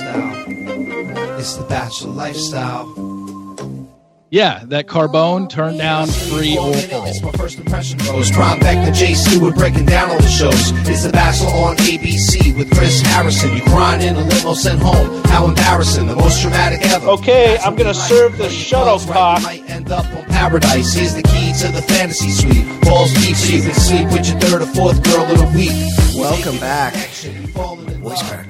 lifestyle. It's the bachelor lifestyle. Yeah, that Carbone turned down free oil. It's my first impression rose. Brian Beckner, Jay Stewart breaking down all the shows. It's the Bachelor on ABC with Chris Harrison. You crying in a limo sent home. How embarrassing. The most dramatic ever. Okay, I'm gonna serve the shuttlecock. Might end up on paradise. Here's the key to the fantasy suite. Balls deep so you can sleep with your third or fourth girl of the week. Welcome back. Voice cracked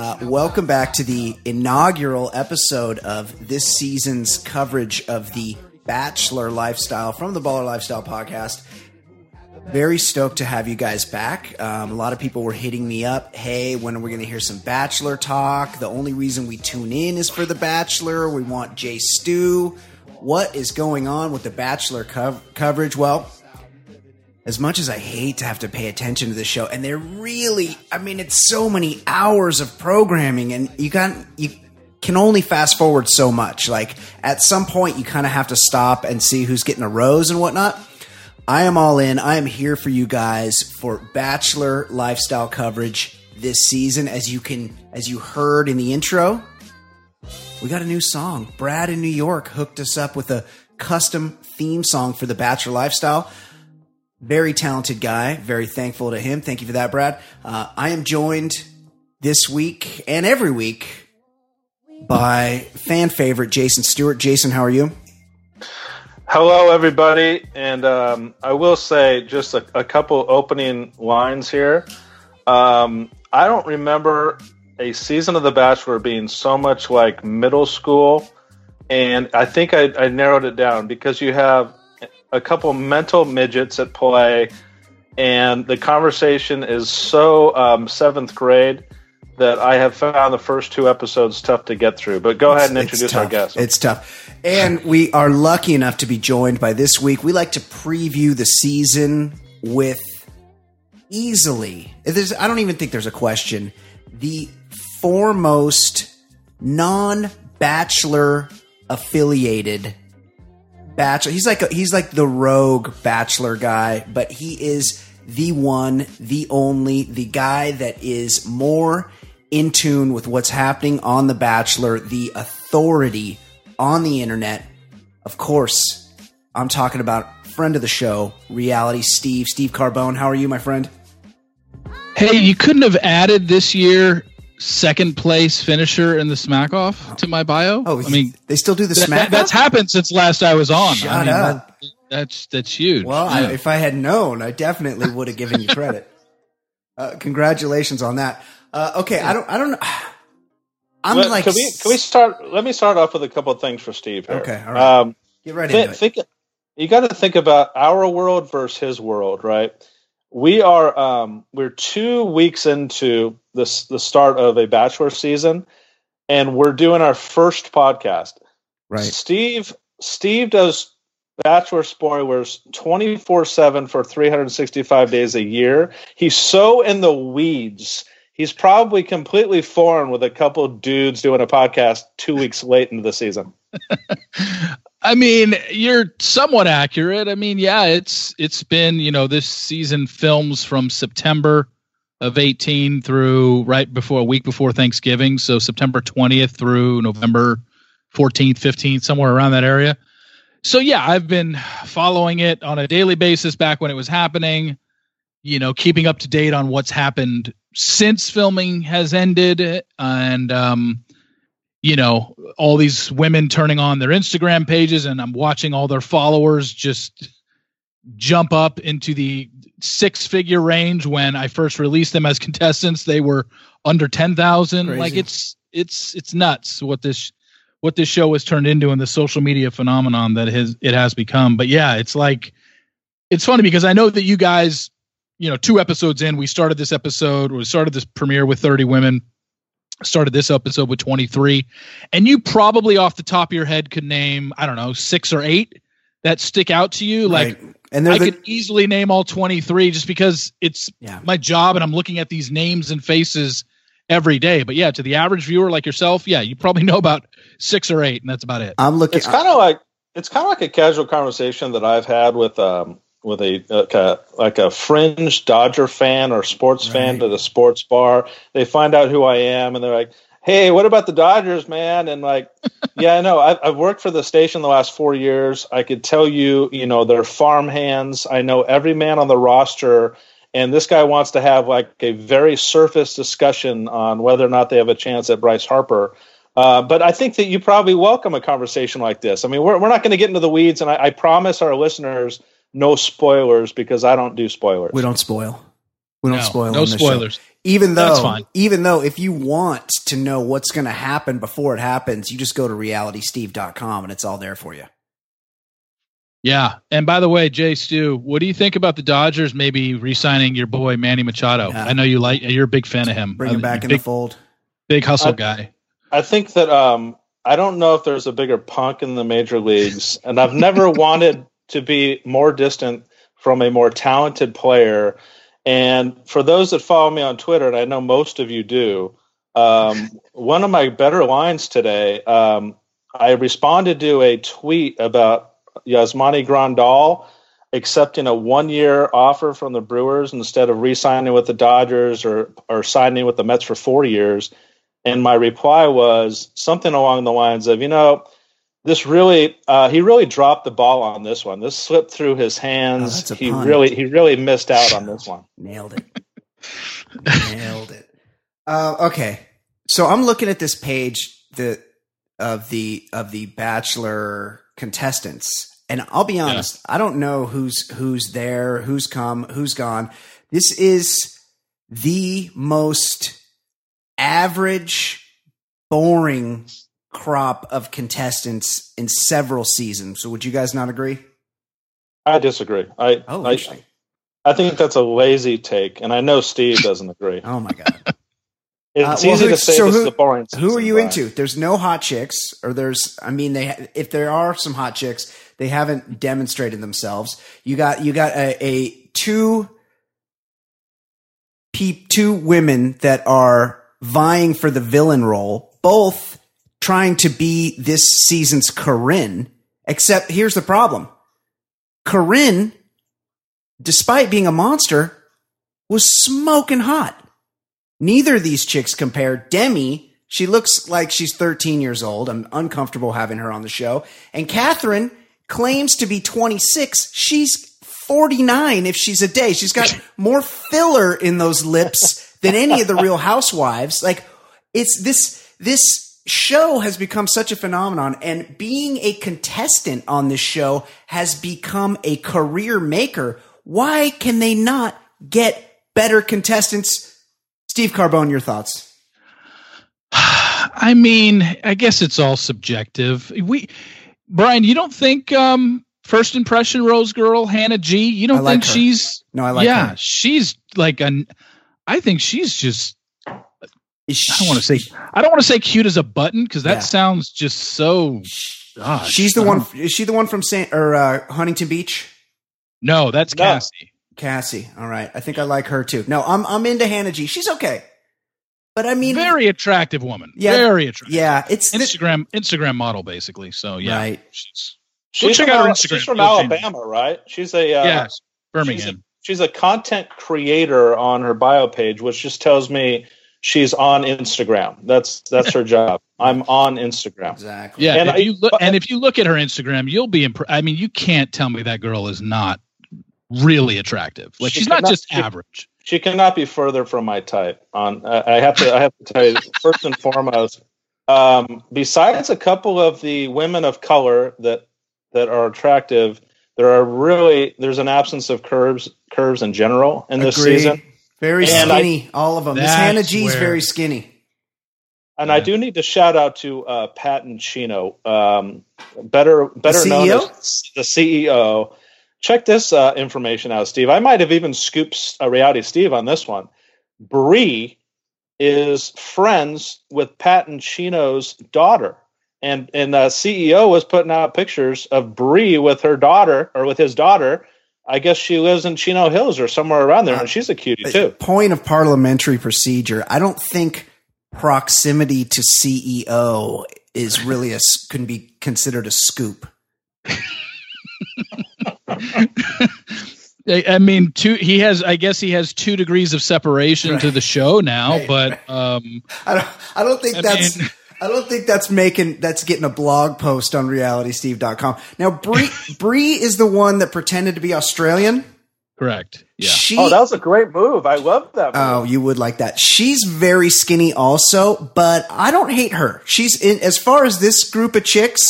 Uh, welcome back to the inaugural episode of this season's coverage of the Bachelor Lifestyle from the Baller Lifestyle podcast. Very stoked to have you guys back. Um, a lot of people were hitting me up. Hey, when are we going to hear some Bachelor talk? The only reason we tune in is for the Bachelor. We want Jay Stu. What is going on with the Bachelor cov- coverage? Well, as much as I hate to have to pay attention to the show, and they're really, I mean, it's so many hours of programming, and you got you can only fast forward so much. Like at some point, you kind of have to stop and see who's getting a rose and whatnot. I am all in. I am here for you guys for Bachelor lifestyle coverage this season. As you can, as you heard in the intro, we got a new song. Brad in New York hooked us up with a custom theme song for the Bachelor lifestyle. Very talented guy. Very thankful to him. Thank you for that, Brad. Uh, I am joined this week and every week by fan favorite Jason Stewart. Jason, how are you? Hello, everybody, and um, I will say just a, a couple opening lines here. Um, I don't remember a season of The Bachelor being so much like middle school, and I think I, I narrowed it down because you have a couple mental midgets at play, and the conversation is so um, seventh grade that I have found the first two episodes tough to get through. But go ahead and It's introduce our guest. It's tough. And we are lucky enough to be joined by this week. We like to preview the season with easily, there's, I don't even think there's a question, the foremost non bachelor affiliated bachelor. He's like a, he's like the rogue bachelor guy, but he is the one, the only, the guy that is more in tune with what's happening on the Bachelor, the authority on the internet. Of course, I'm talking about friend of the show, reality Steve, Steve Carbone. How are you, my friend? Hey, you couldn't have added this year second place finisher in the smack off to my bio. Oh, I mean, they still do the that- smack. that's happened since last I was on. Shut I mean, up. that- that's that's huge. Well, Yeah. I, if I had known, I definitely would have given you credit. Uh, congratulations on that. Uh, okay, I don't, I don't know. I'm Let- like, can we can we start? Let me start off with a couple of things for Steve. Here. Okay, all right. Um, get right thi- into it. think you got to think about our world versus his world, right? We are um, we're two weeks into this the start of a bachelor season, and we're doing our first podcast. Right. Steve Steve does bachelor spoilers 24/7 for 365 days a year. He's so in the weeds. He's probably completely foreign with a couple dudes doing a podcast 2 weeks late into the season. I mean, you're somewhat accurate. I mean, yeah, it's it's been you know this season films from September of 18 through right before a week before Thanksgiving, so September 20th through November 14th, 15th, somewhere around that area. So yeah, I've been following it on a daily basis back when it was happening. You know, keeping up to date on what's happened since filming has ended, and um, you know, all these women turning on their Instagram pages and I'm watching all their followers just jump up into the six figure range when I first released them as contestants they were under 10,000 like it's it's it's nuts what this what this show has turned into and the social media phenomenon that it has it has become. But yeah it's like it's funny because I know that you guys you know two episodes in we started this episode we started this premiere with 30 women started this episode with 23 and you probably off the top of your head could name i don't know six or eight that stick out to you like Right. and i the, could easily name all 23 just because it's Yeah. my job and i'm looking at these names and faces every day but yeah to the average viewer like yourself yeah you probably know about six or eight and that's about it I'm looking. It's kind of like it's kind of like a casual conversation that I've had with um with a like a, like a fringe Dodger fan or sports fan to the sports bar. They find out who I am and they're like, hey, what about the Dodgers, man? And like, yeah, I know. I've, I've worked for the station the last four years. I could tell you, you know, they're farm hands. I know every man on the roster. And this guy wants to have like a very surface discussion on whether or not they have a chance at Bryce Harper. Uh, but I think that you probably welcome a conversation like this. I mean, we're, we're not going to get into the weeds, and I, I promise our listeners no spoilers because I don't do spoilers. We don't spoil. We don't No, spoil. no on this show. spoilers. Even That's though, fine. even though, if you want to know what's going to happen before it happens, you just go to realitysteve.com and it's all there for you. Yeah. And by the way, Jay Stu, what do you think about the Dodgers maybe re-signing your boy Manny Machado? Yeah. I know you like you're a big fan of him. Bring him Uh, back in big, the fold. big hustle I- guy. I think that um, I don't know if there's a bigger punk in the major leagues, and I've never wanted to be more distant from a more talented player. And for those that follow me on Twitter, and I know most of you do, um, one of my better lines today, um, I responded to a tweet about Yasmani Grandal accepting a one-year offer from the Brewers instead of re-signing with the Dodgers or or signing with the Mets for four years. And my reply was something along the lines of, you know, this really, uh, he really dropped the ball on this one. This slipped through his Oh, hands. that's a he pun. really, he really missed out on this one. Nailed it. Nailed it. Uh, okay, so I'm looking at this page the of the of the Bachelor contestants, and I'll be honest, I don't know who's who's there, who's come, who's gone. This is the most average, boring crop of contestants in several seasons. So, would you guys not agree? I disagree. I, Oh, I. I think that's a lazy take, and I know Steve doesn't agree. Oh my god. It's Uh, well, easy to say so this who- is a boring. Who are you into? There's no hot chicks, or there's, I mean, they if there are some hot chicks, they haven't demonstrated themselves. You got you got a, a two two women that are vying for the villain role, both trying to be this season's Corinne. Except here's the problem: Corinne, despite being a monster, was smoking hot. Neither of these chicks compare. Demi, she looks like she's 13 years old. I'm uncomfortable having her on the show. And Catherine claims to be 26. She's 49 if she's a day. She's got more filler in those lips than any of the real housewives. Like it's this this show has become such a phenomenon and being a contestant on this show has become a career maker. Why can they not get better contestants? Steve Carbone, your thoughts? I mean, I guess it's all subjective. We, Brian, you don't think um, first impression Rose Girl Hannah G? You don't I think she's? No, I like yeah, her. she's like an. I think she's just. Is I don't want to say. I don't want to say cute as a button because that Yeah. sounds just so. Gosh, she's the one. Is she the one from San or uh, Huntington Beach? No, that's No. Cassie. Cassie. All right, I think I like her too. No, I'm I'm into Hannah G. She's okay, but I mean, Very attractive woman. Yeah. very attractive. yeah, it's the, Instagram Instagram model basically. So yeah, Right. she's Go She's check from, out her Instagram. she's from You'll change. Alabama, right? She's a uh, yeah, She's a, Birmingham. she's a content creator on her bio page, which just tells me she's on Instagram. That's that's her job. I'm on Instagram. exactly. Yeah, And if I- you look, and if you look at her Instagram, you'll be impressed. I mean, you can't tell me that girl is not really attractive. Like She she's not cannot- just she- average. She cannot be further from my type. On uh, I have to I have to tell you first and foremost. Um, besides a couple of the women of color that that are attractive, there are really there's an absence of curves curves in general in this Agreed. season. Very And I- skinny, all of them. Miss That's Hannah G's where- very skinny. And I do need to shout out to uh, Pat and Chino, um, better better known as the CEO. Check this uh, information out, Steve. I might have even scooped a reality Steve on this one. Bree is friends with Pat and Chino's daughter, and and the CEO was putting out pictures of Bree with her daughter or with his daughter. I guess she lives in Chino Hills or somewhere around there, and she's a cutie too. Point of parliamentary procedure. I don't think proximity to CEO is really a can be considered a scoop. I I mean, two. He has. I guess he has two degrees of separation to the show now. Right, but um, I don't. I don't think I that's. mean- I don't think that's making that's getting a blog post on realitysteve.com. Now Bree Bree is the one that pretended to be Australian. correct. Yeah. She Oh, that was a great move. I love that. Move. Oh, you would like that. She's very skinny also, but I don't hate her. She's in as far as this group of chicks,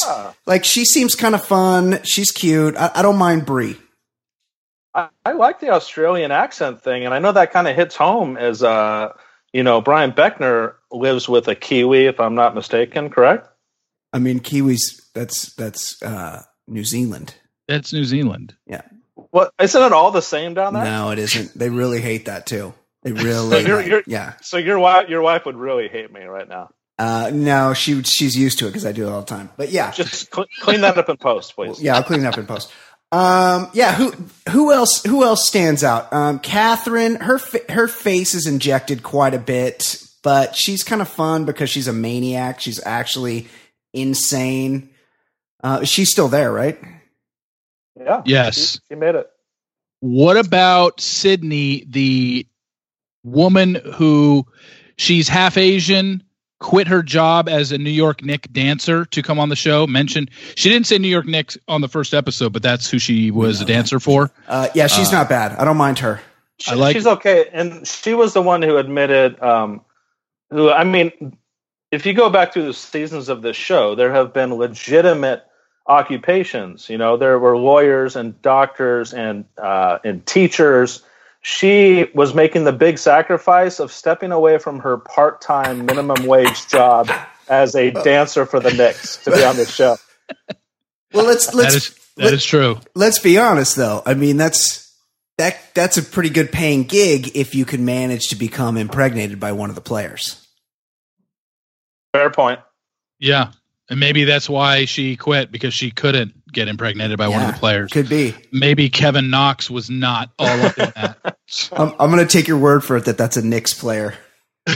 like she seems kind of fun. She's cute. I, I don't mind Bree. I, I like the Australian accent thing, and I know that kind of hits home as uh, you know, Brian Beckner lives with a Kiwi, if I'm not mistaken, correct? I mean, Kiwis. That's that's uh, New Zealand. That's New Zealand. Yeah. What isn't it all the same down there? No, it isn't. They really hate that too. They really, you're- you're- yeah. So your wife, your wife would really hate me right now. Uh, no, she she's used to it because I do it all the time. But yeah, Just cl- clean that up in post, please. yeah, I'll clean it up in post. Um, yeah, who who else who else stands out? Um, Catherine, her fa- her face is injected quite a bit, but she's kind of fun because she's a maniac. She's actually insane. Uh, she's still there, right? Yeah. Yes. She, she made it. What about Sydney, the woman who she's half Asian, quit her job as a New York Knick dancer to come on the show? Mentioned she didn't say New York Knick on the first episode, but that's who she was a dancer for. Uh, yeah, she's not bad. I don't mind her. She- I like- she's okay, and she was the one who admitted. Um, who I mean, if you go back through the seasons of this show, there have been legitimate occupations. You know, there were lawyers and doctors and uh, and teachers. She was making the big sacrifice of stepping away from her part-time minimum wage job as a dancer for the Knicks to be on the show. Well, let's That let's is that is true. let's be honest though. I mean, that's that that's a pretty good paying gig if you can manage to become impregnated by one of the players. Fair point. Yeah. And maybe that's why she quit because she couldn't get impregnated by one of the players. Could be. Maybe Kevin Knox was not all up in that. I'm, I'm going to take your word for it that that's a Knicks player.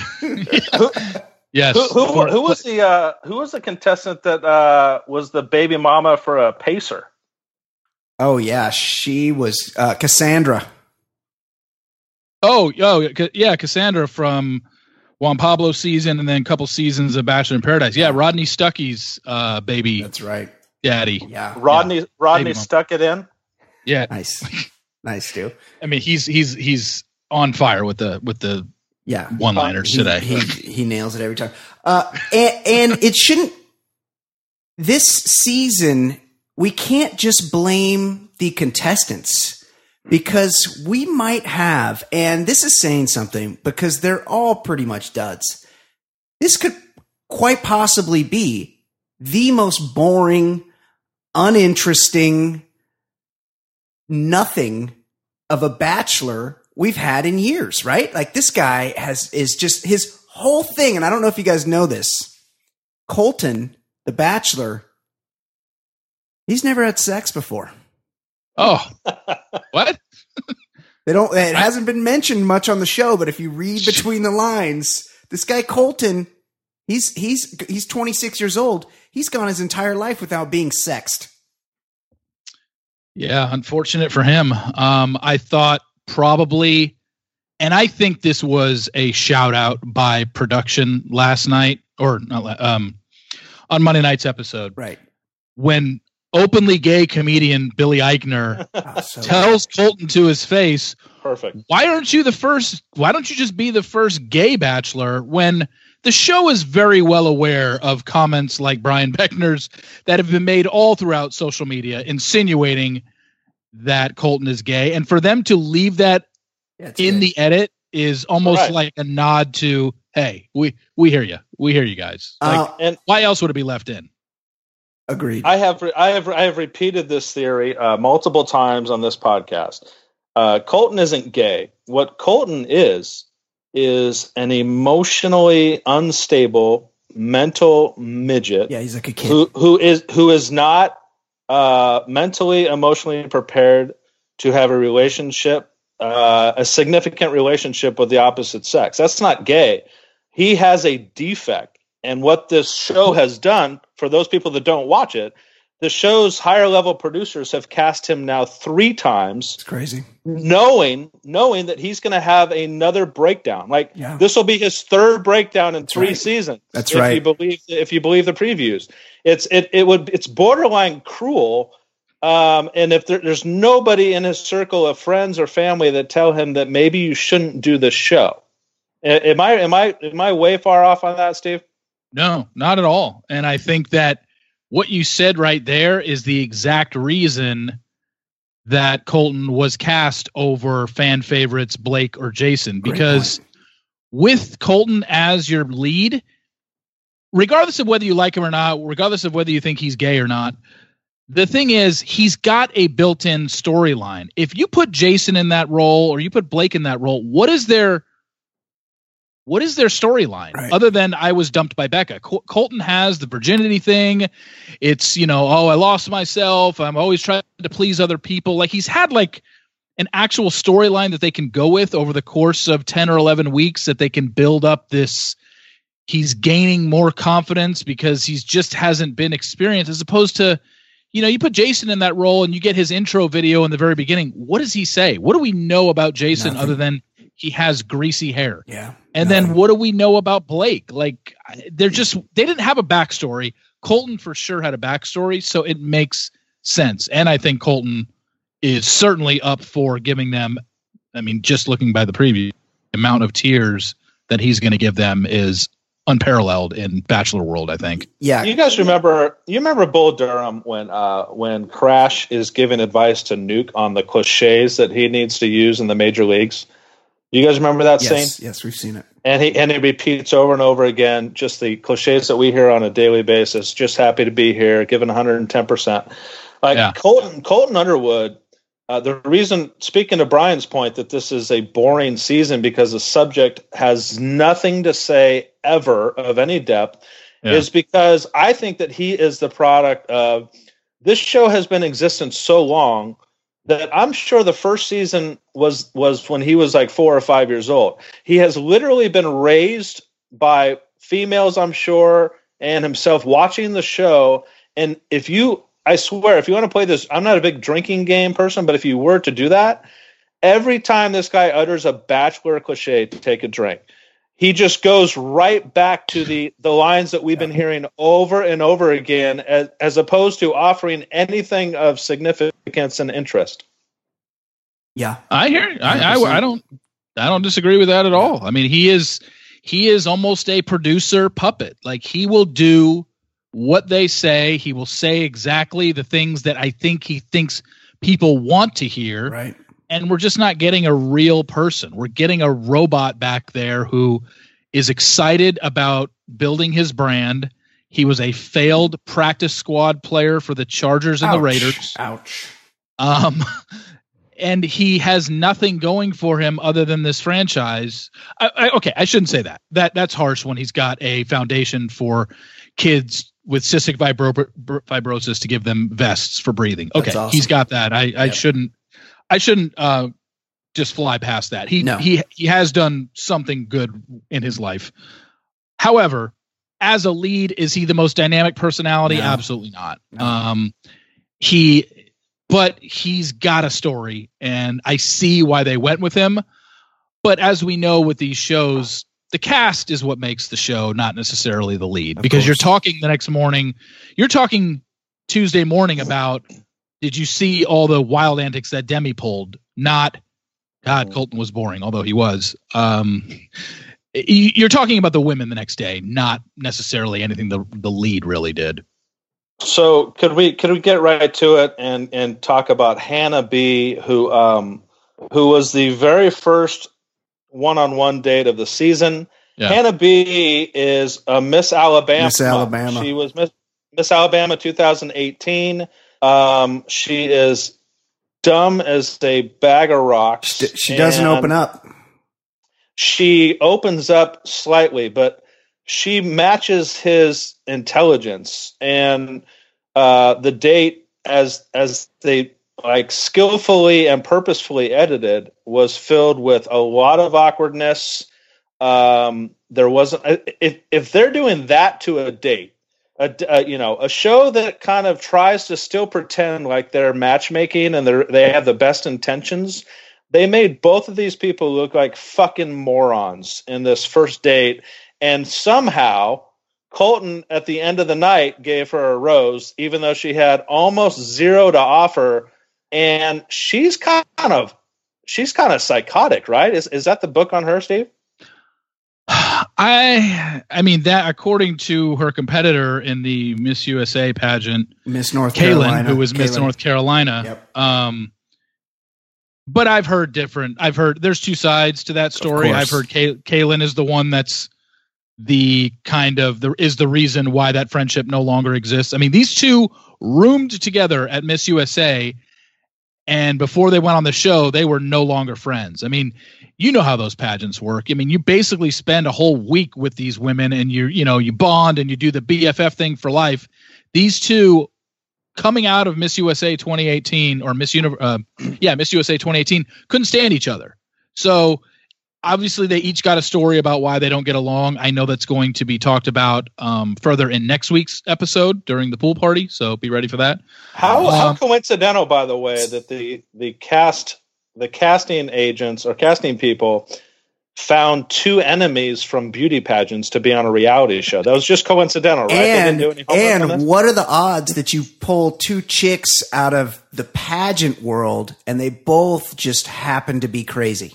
Yes. Who, who, Or- who was the uh, who was the contestant that uh, was the baby mama for a pacer? Oh yeah, she was uh, Cassandra. Oh, oh, yeah, Cassandra from Juan Pablo season, and then a couple seasons of Bachelor in Paradise. Yeah, Rodney Stuckey's uh, baby That's right. daddy. Yeah, Rodney Rodney Baby mama. stuck it in. Yeah, nice, nice too. I mean he's he's he's on fire with the with the Yeah, one-liners he, today. He, he nails it every time. Uh, and, and it shouldn't. This season, we can't just blame the contestants because we might have, and this is saying something because they're all pretty much duds. This could quite possibly be the most boring, uninteresting, nothing of a bachelor we've had in years, right? Like this guy has is just his whole thing, and I don't know if you guys know this. Colton, the bachelor, he's never had sex before. oh what They don't it hasn't been mentioned much on the show, but if you read between the lines, this guy Colton, he's he's he's 26 years old. He's gone his entire life without being sexed. yeah, unfortunate for him. Um, I thought probably, and I think this was a shout out by production last night or not, um, on Monday night's episode Right. when openly gay comedian Billy Eichner Oh, so- tells Colton to his face, Perfect. why aren't you the first why don't you just be the first gay bachelor when the show is very well aware of comments like brian beckner's that have been made all throughout social media insinuating that colton is gay and for them to leave that Yeah, in good. the edit is almost Right. like a nod to hey we we hear you we hear you guys like Uh, And why else would it be left in agreed. I have I have I have repeated this theory uh, multiple times on this podcast. Uh, Colton isn't gay. What Colton is is an emotionally unstable mental midget yeah, he's like a kid. who who is who is not uh, mentally emotionally prepared to have a relationship uh, a significant relationship with the opposite sex that's not gay he has a defect and what this show has done for those people that don't watch it the show's higher level producers have cast him now three times. It's crazy. Knowing knowing that he's going to have another breakdown. Like Yeah. this will be his third breakdown in three right. seasons. That's if right. You believe if you believe the previews, it's it it would it's borderline cruel. Um, and if there, there's nobody in his circle of friends or family that tell him that maybe you shouldn't do the show, am I am I am I way far off on that, Steve? No, not at all. And I think that what you said right there is the exact reason that Colton was cast over fan favorites Blake or Jason because with Colton as your lead, regardless of whether you like him or not, regardless of whether you think he's gay or not, the thing is he's got a built-in storyline. If you put Jason in that role or you put Blake in that role, what is their what is their storyline Right. other than I was dumped by Becca? Col- Colton has the virginity thing. It's, you know, oh, I lost myself. I'm always trying to please other people. Like he's had like an actual storyline that they can go with over the course of 10 or 11 weeks that they can build up this he's gaining more confidence because he's just hasn't been experienced as opposed to you know you put jason in that role and you get his intro video in the very beginning what does he say what do we know about jason Nothing. other than he has greasy hair Yeah. and Nothing. then what do we know about blake like they're just they didn't have a backstory colton for sure had a backstory so it makes sense and i think colton is certainly up for giving them i mean just looking by the preview the amount of tears that he's going to give them is unparalleled in bachelor world i think Yeah. You guys remember? You remember Bull Durham when uh, when Crash is giving advice to Nuke on the cliches that he needs to use in the major leagues. You guys remember that yes. scene? Yes, we've seen it. And he and he repeats over and over again just the cliches that we hear on a daily basis. Just happy to be here, giving 110 percent. Like Yeah. Colton Colton Underwood. Uh, the reason, speaking to Brian's point, that this is a boring season because the subject has nothing to say ever of any depth Yeah. is because I think that he is the product of this show has been in existence so long that I'm sure the first season was was when he was like four or five years old. He has literally been raised by females, I'm sure, and himself watching the show. And if you, I swear, if you want to play this, I'm not a big drinking game person, but if you were to do that, every time this guy utters a bachelor cliche to take a drink, he just goes right back to the the lines that we've been hearing over and over again as, as opposed to offering anything of significance and interest Yeah. I hear. I, I I don't. I don't disagree with that at all. I mean, he is he is almost a producer puppet. Like he will do what they say. He will say exactly the things that I think he thinks people want to hear. Right. And we're just not getting a real person. We're getting a robot back there who is excited about building his brand. He was a failed practice squad player for the Chargers and the Raiders. Ouch. Um, and he has nothing going for him other than this franchise. I, I, okay, I shouldn't say that. That that's harsh when he's got a foundation for kids with cystic vibro- fibrosis to give them vests for breathing. Okay, awesome. he's got that. I, I Yep. shouldn't. I shouldn't uh, just fly past that. He No. he he has done something good in his life. However, as a lead, is he the most dynamic personality? No. Absolutely not. No. Um, he, but he's got a story, and I see why they went with him. But as we know with these shows, the cast is what makes the show, not necessarily the lead. Of because you're talking the next morning, you're talking Tuesday morning about did you see all the wild antics that Demi pulled? Not God, Colton was boring, although he was. Um, you're talking about the women the next day, not necessarily anything the the lead really did. So could we could we get right to it and and talk about Hannah B, who um who was the very first one on one date of the season. Yeah. Hannah B is a Miss Alabama. Miss Alabama. She was Miss, Miss Alabama 2018. Um, she is dumb as a bag of rocks. She, doesn't open up. she opens up slightly, but she matches his intelligence and uh, the date as as they like skillfully and purposefully edited was filled with a lot of awkwardness. Um, there wasn't if if they're doing that to a date, a, a, you know a show that kind of tries to still pretend like they're matchmaking and they they have the best intentions. They made both of these people look like fucking morons in this first date, and somehow Colton at the end of the night gave her a rose, even though she had almost zero to offer, and she's kind of she's kind of psychotic, right? Is is that the book on her, Steve? I I mean that according to her competitor in the Miss USA pageant, Miss North Caelynn, Carolina, who was Miss North Carolina. Yep. Um, but I've heard different. I've heard there's two sides to that story. I've heard Kay, Caelynn is the one that's the kind of the is the reason why that friendship no longer exists. I mean, these two roomed together at Miss USA, and before they went on the show, they were no longer friends. I mean, you know how those pageants work. I mean, you basically spend a whole week with these women, and you you know you bond and you do the BFF thing for life. These two coming out of Miss USA 2018 or Miss Uni- uh, yeah Miss USA 2018 couldn't stand each other. So obviously they each got a story about why they don't get along. I know that's going to be talked about um, further in next week's episode during the pool party. So be ready for that. How how Um, coincidental, by the way, that the the cast the casting agents or casting people found two enemies from beauty pageants to be on a reality show. That was just coincidental, right? And do any homework on and what are the odds that you pull two chicks out of the pageant world and they both just happen to be crazy?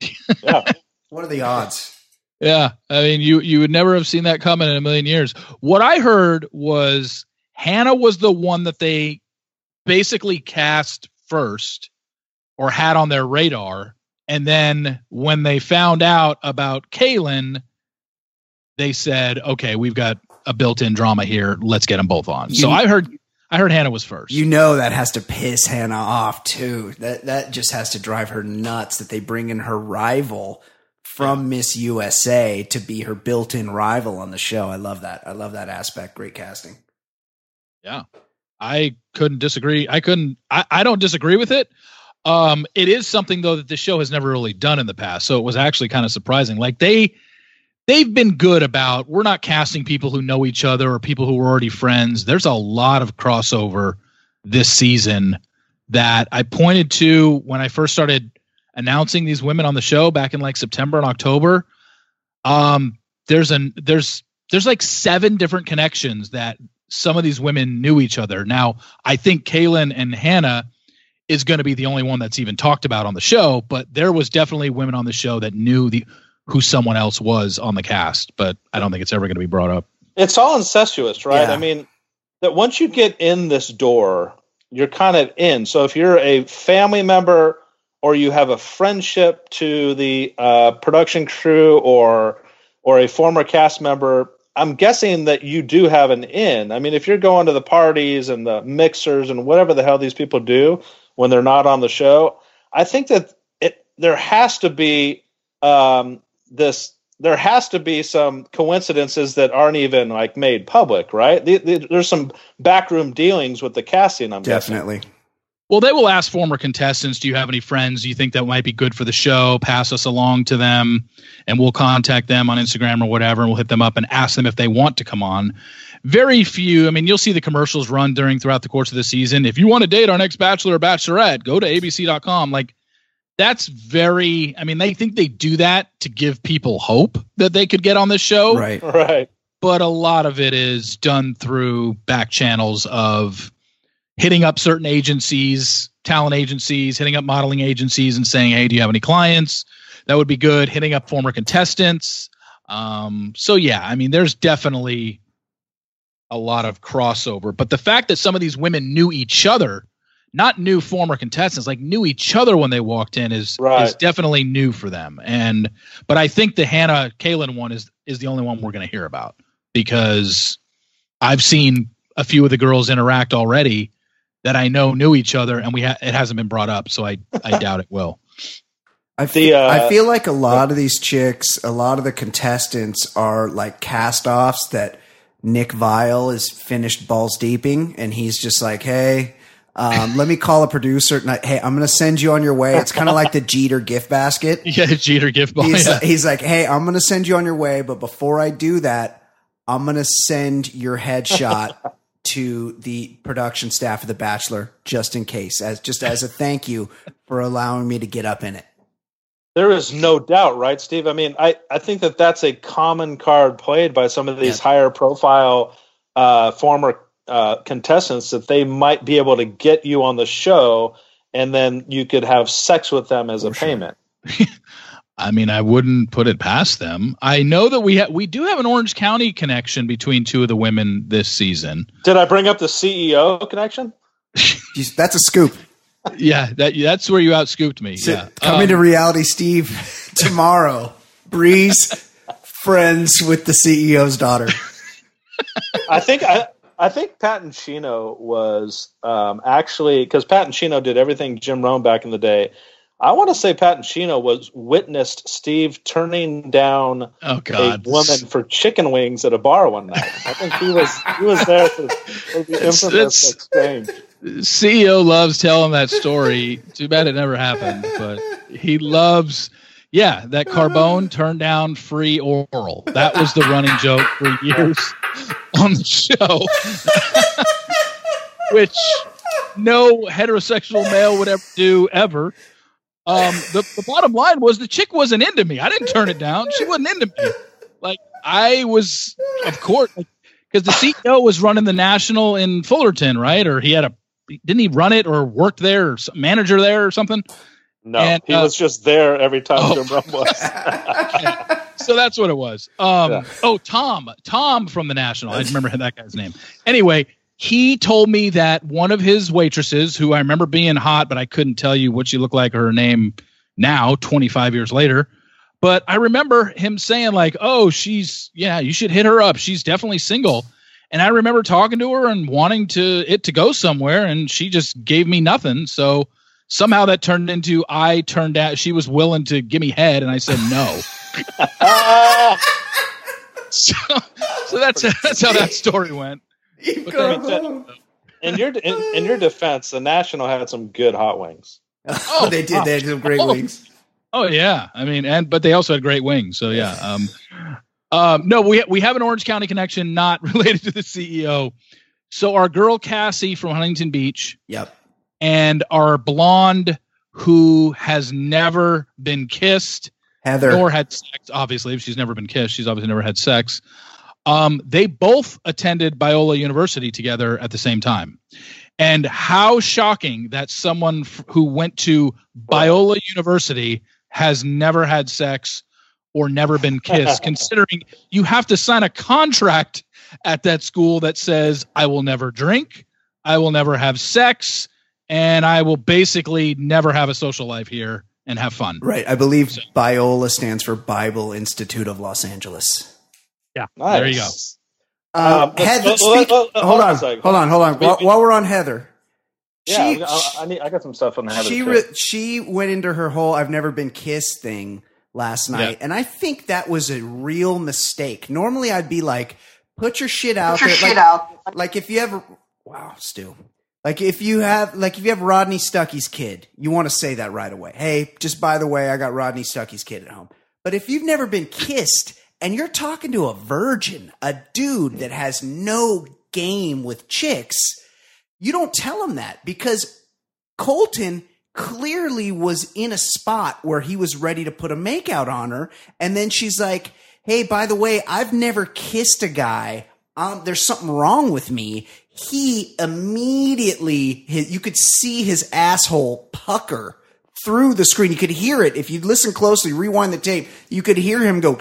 Yeah. What are the odds? Yeah, I mean, you you would never have seen that coming in a million years. What I heard was Hannah was the one that they basically cast first or had on their radar, and then when they found out about Caelynn, they said, "Okay, we've got a built-in drama here. Let's get them both on." so I heard I heard Hannah was first. You know that has to piss Hannah off too. That that just has to drive her nuts that they bring in her rival from Miss USA to be her built-in rival on the show. I love that. I love that aspect. Great casting. Yeah. I couldn't disagree. I couldn't I, I don't disagree with it. Um it is something though that the show has never really done in the past. So it was actually kind of surprising. Like they they've been good about we're not casting people who know each other or people who are already friends. There's a lot of crossover this season that I pointed to when I first started announcing these women on the show back in like September and October. Um there's an there's there's like seven different connections that some of these women knew each other. Now, I think Caelynn and Hannah is going to be the only one that's even talked about on the show, but there was definitely women on the show that knew the who someone else was on the cast, but I don't think it's ever going to be brought up. It's all incestuous, right? Yeah. I mean, that once you get in this door, you're kind of in. So if you're a family member or you have a friendship to the uh, production crew or or a former cast member, I'm guessing that you do have an in. I mean, if you're going to the parties and the mixers and whatever the hell these people do when they're not on the show, I think that it there has to be um, this there has to be some coincidences that aren't even like made public, right? The, the, there's some backroom dealings with the casting. I'm guessing. Definitely. Well, they will ask former contestants, do you have any friends you think that might be good for the show? Pass us along to them and we'll contact them on Instagram or whatever and we'll hit them up and ask them if they want to come on. Very few, I mean, you'll see the commercials run during throughout the course of the season. If you want to date our next bachelor or bachelorette, go to abc.com. Like that's very I mean, they think they do that to give people hope that they could get on this show Right. Right. but a lot of it is done through back channels of hitting up certain agencies, talent agencies, hitting up modeling agencies and saying, "Hey, do you have any clients that would be good?" Hitting up former contestants. Um, so yeah, I mean, there's definitely a lot of crossover, but the fact that some of these women knew each other, not knew former contestants, like knew each other when they walked in, is is definitely new for them. And but I think the Hannah Caelynn one is is the only one we're going to hear about because I've seen a few of the girls interact already that I know knew each other, and we ha- it hasn't been brought up, so I I doubt it will. I The, feel, uh, I feel like a lot of these chicks, a lot of the contestants are like cast offs that Nick Viall is finished balls deeping, and he's just like, hey, um, let me call a producer. And I, hey, I'm going to send you on your way. It's kind of like the Jeter gift basket. Yeah, Jeter gift ball. He's, yeah. he's like, hey, I'm going to send you on your way, but before I do that, I'm gonna send your headshot to the production staff of The Bachelor just in case, as just as a thank you for allowing me to get up in it. There is no doubt, right, Steve? I mean, I, I think that that's a common card played by some of these Yeah. higher profile uh, former uh, contestants that they might be able to get you on the show and then you could have sex with them as a sure. payment. I mean, I wouldn't put it past them. I know that we ha- we do have an Orange County connection between two of the women this season. Did I bring up the CEO connection? Jeez, That's a scoop. Yeah, that that's where you outscooped me. So, yeah. Coming Um, to reality, Steve, tomorrow. Bree's, friends with the CEO's daughter. I think I, I think Pat and Chino was um, actually because Pat and Chino did everything Jim Rome back in the day. I want to say Pat and Chino was witnessed Steve turning down oh God, a woman for chicken wings at a bar one night. I think he was he was there for, for the infamous it's- exchange. CEO loves telling that story. Too bad it never happened, but he loves. Yeah, that Carbone turned down free oral. That was the running joke for years on the show, which no heterosexual male would ever do ever. Um, the, the bottom line was the chick wasn't into me. I didn't turn it down. She wasn't into me. Like I was, of course, because the CEO was running the national in Fullerton, right? Or he had a didn't he run it or worked there or some manager there or something? No, And, he uh, was just there every time Oh. Jim Rome was. So that's what it was. Um, Yeah. Oh, Tom, Tom from the National. I remember that guy's name. Anyway, he told me that one of his waitresses, who I remember being hot, but I couldn't tell you what she looked like or her name now, 25 years later. But I remember him saying, like, oh, she's, yeah, you should hit her up. She's definitely single. And I remember talking to her and wanting to it to go somewhere, and she just gave me nothing. So somehow that turned into I turned out she was willing to give me head, and I said no. so, so that's that's how that story went. But then- in your in, in your defense, the National had some good hot wings. Oh, they did. They had some great Oh. wings. Oh yeah, I mean, and but they also had great wings. So yeah. Um, um, no, we we have an Orange County connection, not related to the CEO. So our girl Cassie from Huntington Beach Yep. and our blonde who has never been kissed Heather. nor had sex. Obviously, if she's never been kissed, she's obviously never had sex. Um, they both attended Biola University together at the same time. And how shocking that someone f- who went to Biola University has never had sex or never been kissed, considering you have to sign a contract at that school that says, I will never drink, I will never have sex, and I will basically never have a social life here and have fun. Right. I believe Biola stands for Bible Institute of Los Angeles. Yeah, Nice. there you go. Um, Um, Heather, well, speak- well, well, hold hold on on, a second. hold on, hold on. While, We- while we're on Heather, Yeah, she I, I need. I got some stuff on Heather she re- she went into her whole "I've never been kissed" thing last night, and I think that was a real mistake. Normally, I'd be like, "Put your shit out Put your there." shit like, out. like if you ever, wow, Stu. Like if you have, like if you have Rodney Stuckey's kid, you want to say that right away. Hey, just by the way, I got Rodney Stuckey's kid at home. But if you've never been kissed and you're talking to a virgin, a dude that has no game with chicks, you don't tell him that because Colton clearly was in a spot where he was ready to put a makeout on her. And then she's like, Hey, by the way, I've never kissed a guy. Um, there's something wrong with me. He immediately, his, you could see his asshole pucker through the screen. You could hear it. If you listen closely, rewind the tape, you could hear him go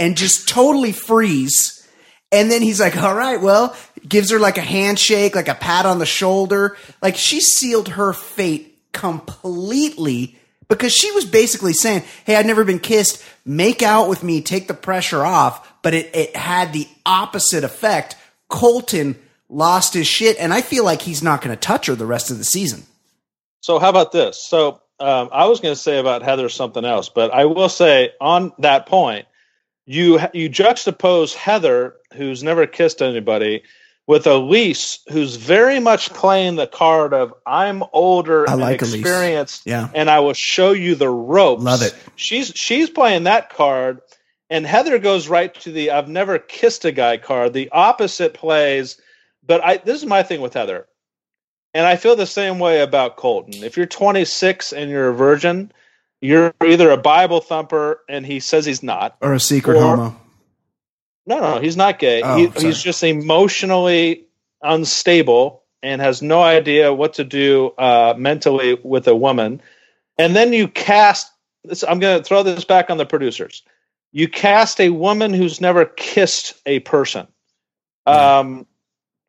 and just totally freeze. And then he's like, all right, well, gives her like a handshake, like a pat on the shoulder. Like she sealed her fate completely because she was basically saying, Hey, I've never been kissed. Make out with me, take the pressure off. But it, it had the opposite effect. Colton lost his shit. And I feel like he's not going to touch her the rest of the season. So how about this? So um, I was going to say about Heather something else, but I will say on that point, you you juxtapose Heather, who's never kissed anybody, with Elise, who's very much playing the card of I'm older I and like Elise. experienced, Yeah. and I will show you the ropes. Love it. She's she's playing that card, And Heather goes right to the I've never kissed a guy card. The opposite plays, but I this is my thing with Heather. And I feel the same way about Colton. If you're 26 and you're a virgin, you're either a Bible thumper and he says he's not, or a secret Or- homo. no, no, he's not gay. Oh, he, he's just emotionally unstable and has no idea what to do uh, mentally with a woman. And then you cast. This, I'm going to throw this back on the producers. You cast a woman who's never kissed a person, um,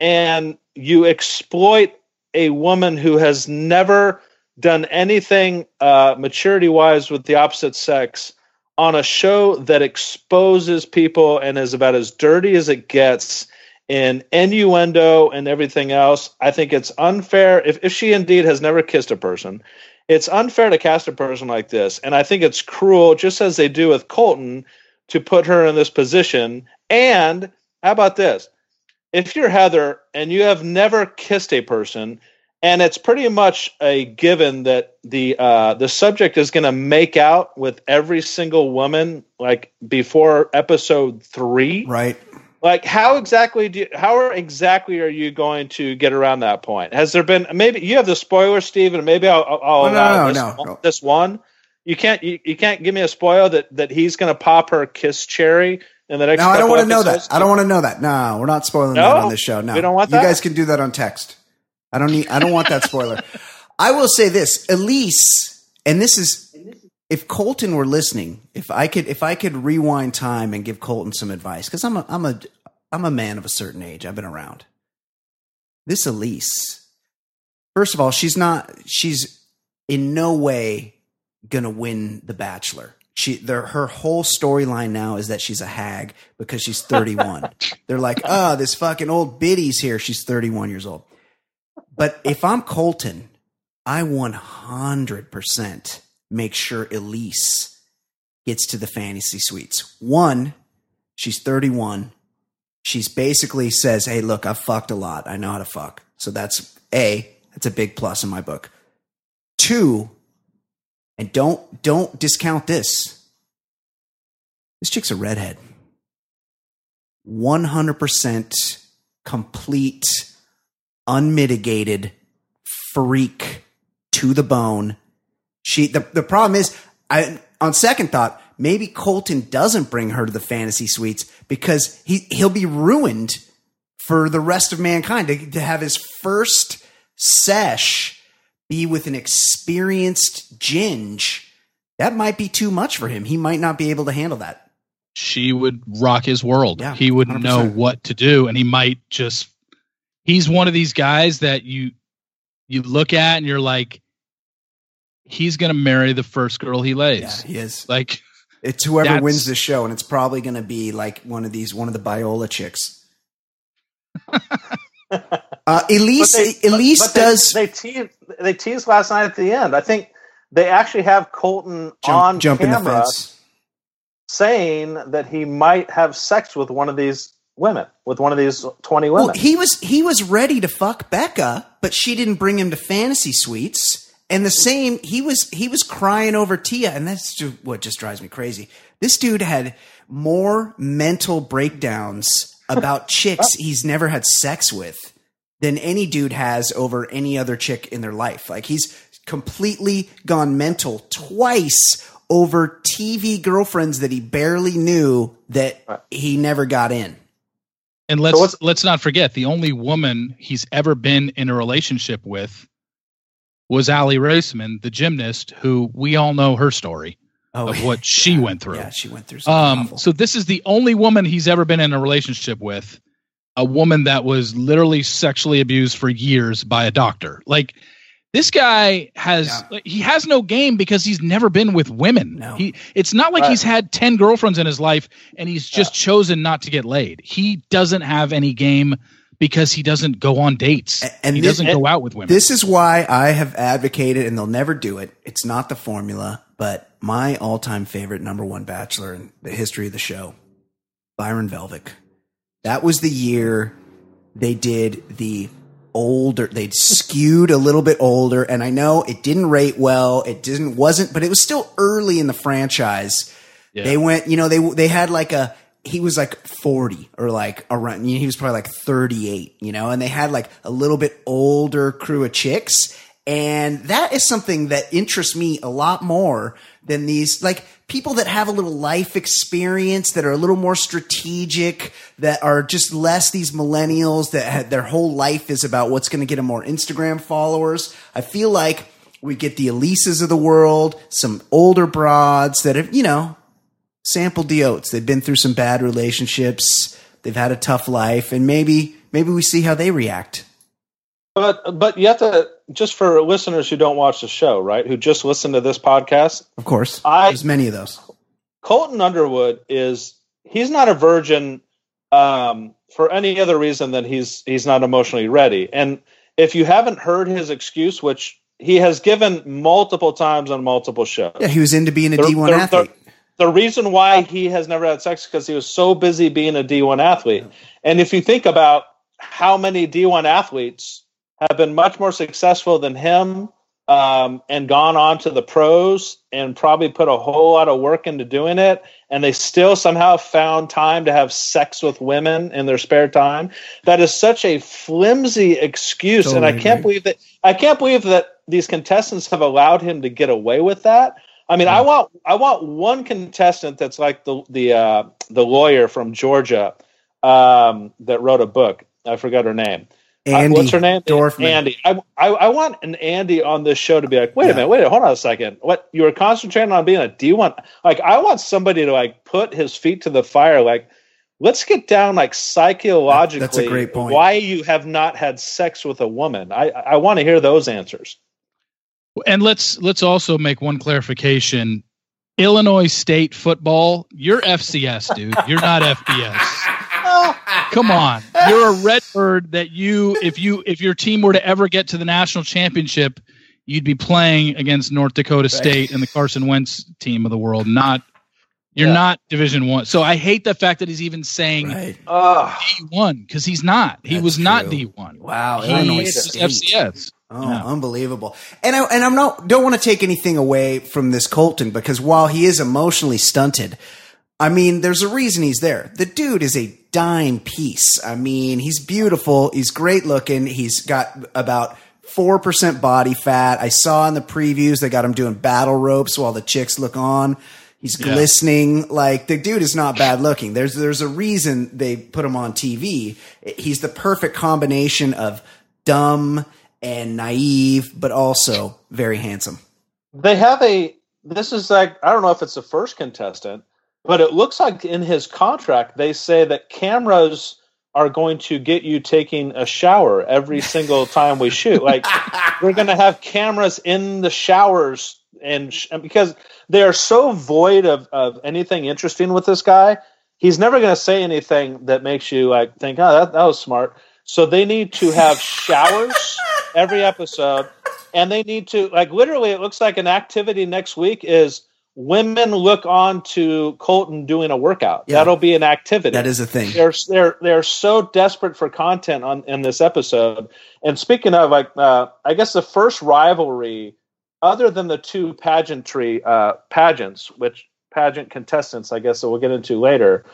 and you exploit a woman who has never done anything uh, maturity-wise with the opposite sex on a show that exposes people and is about as dirty as it gets in innuendo and everything else. I think it's unfair if, if she indeed has never kissed a person. It's unfair to cast a person like this, and I think it's cruel, just as they do with Colton, to put her in this position. And how about this? If you're Heather and you have never kissed a person, and it's pretty much a given that the uh, the subject is going to make out with every single woman like before episode three. Right. Like how exactly do you, how exactly are you going to get around that point? Has there been maybe you have the spoiler, Steve, and maybe I'll, I'll No, no, no, this, one, this one. You can't you, you can't give me a spoiler that that he's going to pop her kiss cherry in the next. No, I don't want to know that. I don't want to know that. No, we're not spoiling that on this show. No, We don't want that. You guys can do that on text. I don't need. I don't want that spoiler. I will say this, Elyse, and this is if Colton were listening. If I could, if I could rewind time and give Colton some advice, because I'm a, I'm a, I'm a man of a certain age. I've been around. This Elyse, first of all, she's not. She's in no way gonna win The Bachelor. She, their, her whole storyline now is that she's a hag because she's 31. They're like, oh, this fucking old biddy's here. She's 31 years old. But if I'm Colton, I 100% make sure Elyse gets to the fantasy suites. One, she's 31. She's basically says, hey, look, I've fucked a lot. I know how to fuck. So that's A, that's a big plus in my book. Two, and don't don't discount this. This chick's a redhead. 100% complete unmitigated freak to the bone. She the, the problem is I on second thought, maybe Colton doesn't bring her to the fantasy suites because he he'll be ruined for the rest of mankind to, to have his first sesh be with an experienced ginge. That might be too much for him. He might not be able to handle that. she would rock his world. Yeah, he wouldn't know 100%. what to do, and he might just. He's one of these guys that you you look at and you're like, he's gonna marry the first girl he lays. Yeah, he is. Like It's whoever wins the show, and it's probably going to be like one of these, one of the Biola chicks. uh, Elyse, But they- Elyse but- but does They, teased. They teased last night at the end. I think they actually have Colton jump, on jump in the camera fence. saying that he might have sex with one of these women, with one of these twenty women. Well, he was he was ready to fuck Becca, but she didn't bring him to fantasy suites. And the same, he was he was crying over Tia, and that's ju- what just drives me crazy. This dude had more mental breakdowns about chicks he's never had sex with than any dude has over any other chick in their life. Like he's completely gone mental twice over TV girlfriends that he barely knew that he never got in. And let's what's- let's not forget the only woman he's ever been in a relationship with was Aly Raisman, the gymnast, who we all know her story of what she went through. Oh, Yeah, she went through Um, awful. so this is the only woman he's ever been in a relationship with, a woman that was literally sexually abused for years by a doctor. Like this guy has, Yeah. like, he has no game because he's never been with women. No. He, it's not like Right. he's had ten girlfriends in his life and he's just chosen not to get laid. He doesn't have any game because he doesn't go on dates A- and he this- doesn't go out with women. This is why I have advocated, and they'll never do it. It's not the formula, but my all time favorite number one bachelor in the history of the show, Byron Velvick. That was the year they did the older, they'd skewed a little bit older. And I know it didn't rate well. It didn't, wasn't, but it was still early in the franchise. Yeah. They went, you know, they they had like a he was like 40 or like around you know, he was probably like 38, you know, and they had like a little bit older crew of chicks and that is something that interests me a lot more than these like people that have a little life experience that are a little more strategic that are just less these millennials that had, their whole life is about what's going to get them more Instagram followers. I feel like we get the Elyses of the world, some older broads that have, you know, sampled the oats. They've been through some bad relationships. They've had a tough life, and maybe maybe we see how they react. But but you have to just for listeners who don't watch the show, right? Who just listen to this podcast. Of course, I- there's many of those. Colton Underwood is he's not a virgin um, for any other reason than he's he's not emotionally ready. And if you haven't heard his excuse, which he has given multiple times on multiple shows, Yeah, he was into being a The- D1 the- athlete. the reason why he has never had sex is because he was so busy being a D1 athlete. And if you think about how many D1 athletes have been much more successful than him um, and gone on to the pros and probably put a whole lot of work into doing it, and they still somehow found time to have sex with women in their spare time, that is such a flimsy excuse. and I can't believe that I can't believe that these contestants have allowed him to get away with that. I mean, I want I want one contestant that's like the the uh, the lawyer from Georgia um, that wrote a book. I forgot her name. Uh, Andi what's her name? Dorfman. Andi. I, I I want an Andi on this show to be like, wait Yeah. a minute, wait, a hold on a second. What you were concentrating on being a D one? Like, I want somebody to like put his feet to the fire. Like, let's get down like psychologically. That's a great point. Why you have not had sex with a woman? I I want to hear those answers. And let's let's also make one clarification. Illinois State football, you're FCS, dude. You're not FBS. Come on. You're a redbird that you if you if your team were to ever get to the national championship, you'd be playing against North Dakota State and the Carson Wentz team of the world, not you're Yeah. not division 1. So I hate the fact that he's even saying Right. Oh, D1 cuz he's not. He That's was not true. D1. Wow, He Illinois is State. FCS. Oh, Yeah. unbelievable! And I and I'm not don't want to take anything away from this Colton because while he is emotionally stunted, I mean, there's a reason he's there. The dude is a dime piece. I mean, he's beautiful. He's great looking. He's got about four percent body fat. I saw in the previews they got him doing battle ropes while the chicks look on. He's Yeah. glistening. Like the dude is not bad looking. There's there's a reason they put him on TV. He's the perfect combination of dumb and naive, but also very handsome. they have a. This is like I don't know if it's the first contestant, but it looks like in his contract they say that cameras are going to get you taking a shower every single time we shoot. Like we're going to have cameras in the showers and, sh- and because they are so void of, of anything interesting with this guy he's never going to say anything that makes you like think oh that, that was smart so they need to have showers every episode and they need to like literally it looks like an activity next week is women look on to colton doing a workout Yeah. that'll be an activity That is a thing. they're they're they're so desperate for content on in this episode. And speaking of like, uh, I guess the first rivalry, other than the two pageantry uh, pageants, which pageant contestants, I guess that we'll get into later.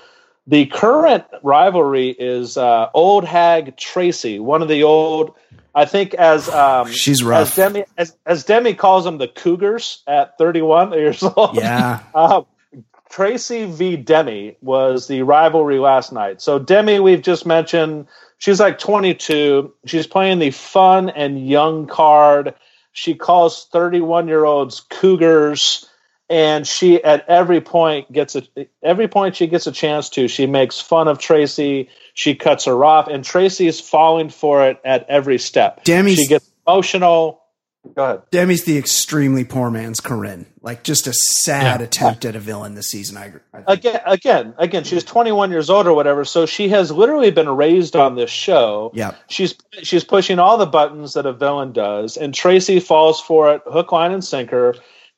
The current rivalry is uh, old hag Tracy, one of the old. I think as um, She's as rough. Demi as, as Demi calls them the Cougars at 31 years old. Yeah. Uh, Tracy v. Demi was the rivalry last night. So Demi, we've just mentioned, she's like 22. She's playing the fun and young card. She calls 31 year olds cougars, and she at every point gets a every point she gets a chance to. She makes fun of Tracy. She cuts her off, and Tracy is falling for it at every step. Demi's- she gets emotional. Go ahead. Demi's the extremely poor man's Corinne. Like just a sad Yeah. attempt at a villain this season. I. I again again again she's 21 years old or whatever so she has literally been raised on this show Yeah. she's she's pushing all the buttons that a villain does and tracy falls for it hook line and sinker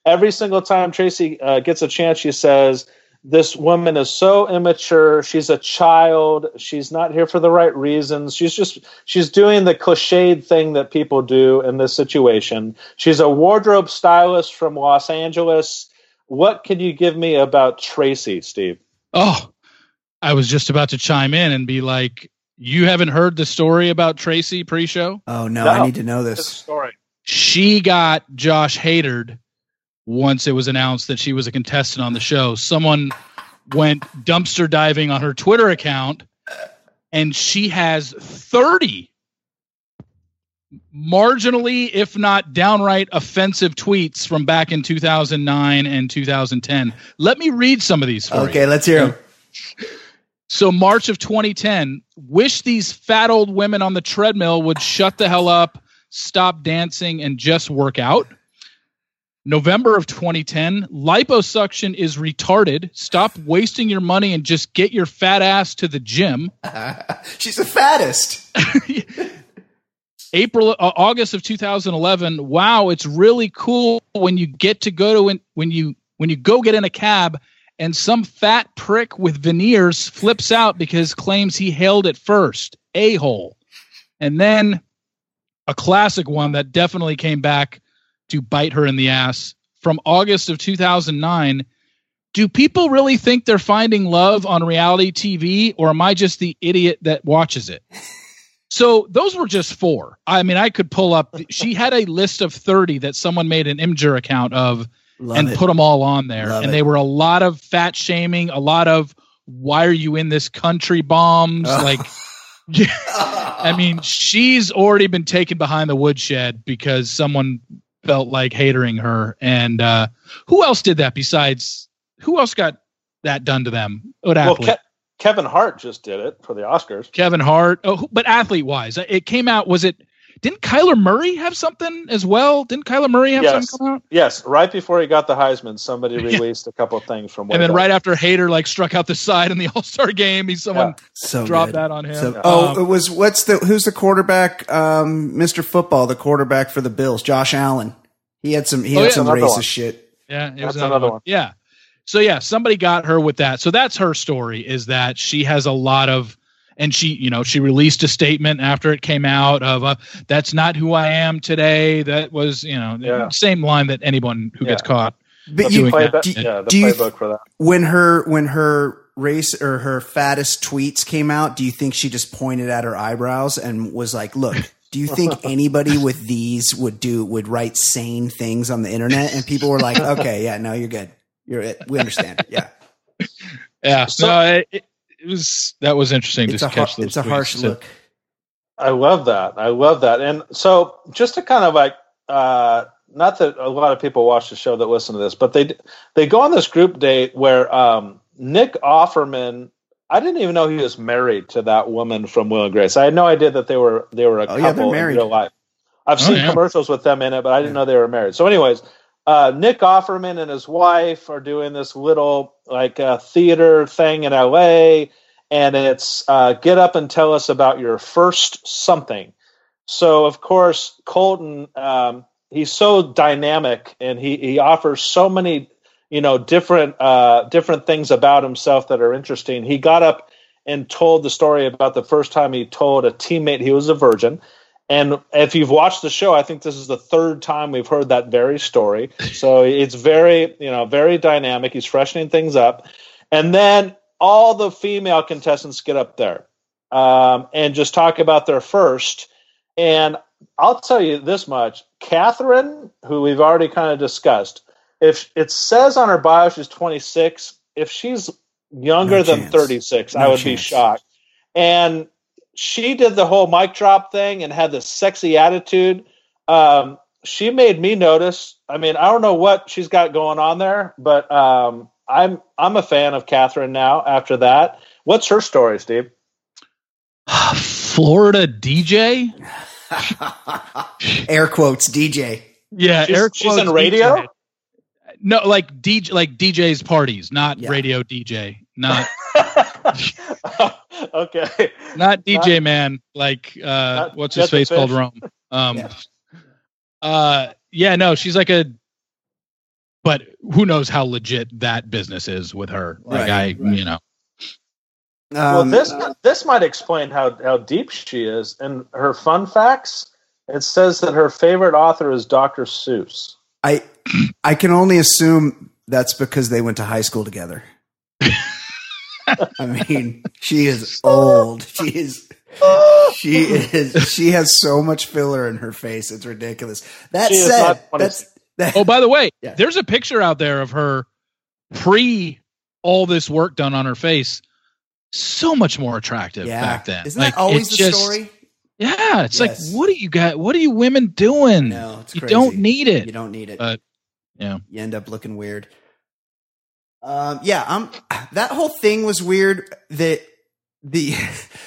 every single time tracy uh, gets a chance she says this woman is so immature she's a child she's not here for the right reasons she's just she's doing the cliched thing that people do in this situation she's a wardrobe stylist from los angeles what can you give me about Tracy, Steve? Oh, I was just about to chime in and be like, you haven't heard the story about Tracy pre-show? Oh no, No. I need to know Good this. story. She got Josh Hadered once it was announced that she was a contestant on the show. Someone went dumpster diving on her Twitter account and she has 30 marginally, if not downright offensive tweets from back in 2009 and 2010. Let me read some of these for you. Okay, let's hear him. So March of 2010, wish these fat old women on the treadmill would shut the hell up, stop dancing, and just work out. November of 2010, liposuction is retarded. Stop wasting your money and just get your fat ass to the gym. She's the fattest. April, uh, August of 2011. Wow, it's really cool when you get to go to when, when you when you go get in a cab and some fat prick with veneers flips out because claims he hailed it first. A hole, and then a classic one that definitely came back to bite her in the ass from August of 2009. Do people really think they're finding love on reality TV, or am I just the idiot that watches it? So those were just four. I mean, I could pull up. She had a list of thirty that someone made an Imgur account of Love and it. put them all on there. Love and it. they were a lot of fat shaming, a lot of why are you in this country bombs, like. I mean, she's already been taken behind the woodshed because someone felt like hatering her. And uh, who else did that besides? Who else got that done to them? What Well, athlete? Ke- Kevin Hart just did it for the Oscars. Kevin Hart. Oh, who- but athlete wise, it came out. Was it? Didn't Kyler Murray have something as well? Didn't Kyler Murray have Yes. something come out? Yes, right before he got the Heisman, somebody released a couple of things from. And then back. right after Hader like struck out the side in the All Star game, he someone so dropped good. that on him. So, Um, oh, it was what's the who's the quarterback? Um, Mr. Football, the quarterback for the Bills, Josh Allen. He had some. He Oh, had yeah. some racist one. shit. Yeah, it That's was another, another one. one. Yeah. So yeah, somebody got her with that. So that's her story is that she has a lot of and she, you know, she released a statement after it came out of uh, that's not who I am today. That was, you know, Yeah. same line that anyone who gets caught But you, doing playbook- that. do- yeah, the do you- playbook for that. when her when her race or her fattest tweets came out, do you think she just pointed at her eyebrows and was like, "Look, do you think anybody with these would do would write sane things on the internet?" And people were like, "Okay, yeah, no, you're good. You're it. We understand. Yeah, Yeah. So- no, it, it, it was that was interesting it's to a har- catch those. it's a harsh So- look." I love that. I love that. And so, just to kind of like, uh, not that a lot of people watch the show that listen to this, but they they go on this group date where um, Nick Offerman. I didn't even know he was married to that woman from Will and Grace. I had no idea that they were they were a Oh, yeah, they're couple in married. real life. I've Oh, seen yeah. commercials with them in it, but I didn't know they were married. So, anyways, uh, Nick Offerman and his wife are doing this little like uh, theater thing in LA, and it's uh, get up and tell us about your first something. So, of course, Colton, um, he's so dynamic, and he he offers so many, you know, different uh, different things about himself that are interesting. He got up and told the story about the first time he told a teammate he was a virgin. And if you've watched the show, I think this is the third time we've heard that very story. So it's very, you know, very dynamic. He's freshening things up. And then all the female contestants get up there um, and just talk about their first. And I'll tell you this much Catherine, who we've already kind of discussed, if it says on her bio she's 26, if she's younger No than chance. 36, I No would be shocked. And she did the whole mic drop thing and had this sexy attitude. Um, she made me notice. I mean, I don't know what she's got going on there, but um, I'm I'm a fan of Catherine now. After that, what's her story, Steve? Florida DJ. Air quotes, DJ. Yeah, She's- Eric. she's in radio? DJ. No, like DJ, like DJ's parties, not Yeah. radio DJ, not okay. not DJ man. Like uh, Not what's his face called Rome. Um, Yeah. uh, yeah, no, she's like a. But who knows how legit that business is with her? Like Right, I, right. you know, well, Um, this this might explain how how deep she is. And her fun facts. It says that her favorite author is Dr. Seuss. I I can only assume that's because they went to high school together. I mean, she is old. She is. She is. She has so much filler in her face. It's ridiculous. That She said, that's that, Oh, by the way, Yeah. there's a picture out there of her pre all this work done on her face. So much more attractive yeah. back then. Isn't Like, that always the just- story? Yeah, it's Yes. like, what do you got? What are you women doing? No, it's you crazy. don't need it. You don't need it. But, yeah. you end up looking weird. Um, yeah, um, that whole thing was weird. That the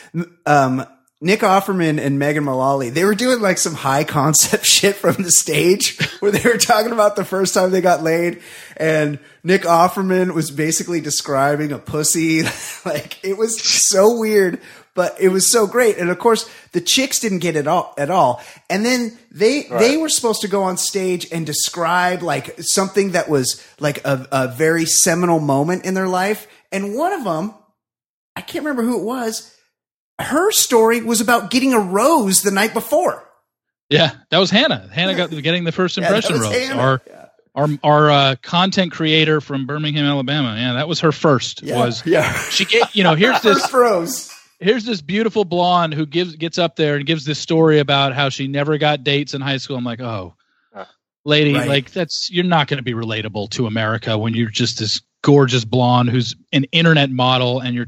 um, Nick Offerman and Megan Mullally, they were doing like some high concept shit from the stage where they were talking about the first time they got laid, and Nick Offerman was basically describing a pussy. like it was so weird. But it was so great, and of course the chicks didn't get it all at all. And then they they were supposed to go on stage and describe like something that was like a, a very seminal moment in their life. And one of them, I can't remember who it was. Her story was about getting a rose the night before. Yeah, that was Hannah. Hannah got getting the first impression was rose. Hannah. Our Yeah. our our uh, content creator from Birmingham, Alabama. Yeah, that was her first. Yeah, Was yeah. she get you know here's this First rose. Here's this beautiful blonde who gives gets up there and gives this story about how she never got dates in high school. I'm like, oh, lady, Right. like that's you're not going to be relatable to America when you're just this gorgeous blonde who's an internet model and you're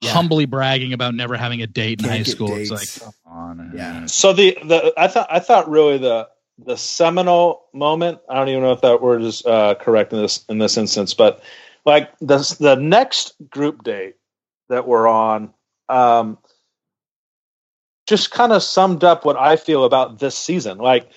Yeah. humbly bragging about never having a date in Can't high school. dates. It's like, come on, Yeah. So the the I thought I thought really the the seminal moment. I don't even know if that word is uh, correct in this in this instance, but like the the next group date that we're on, um, just kind of summed up what I feel about this season. Like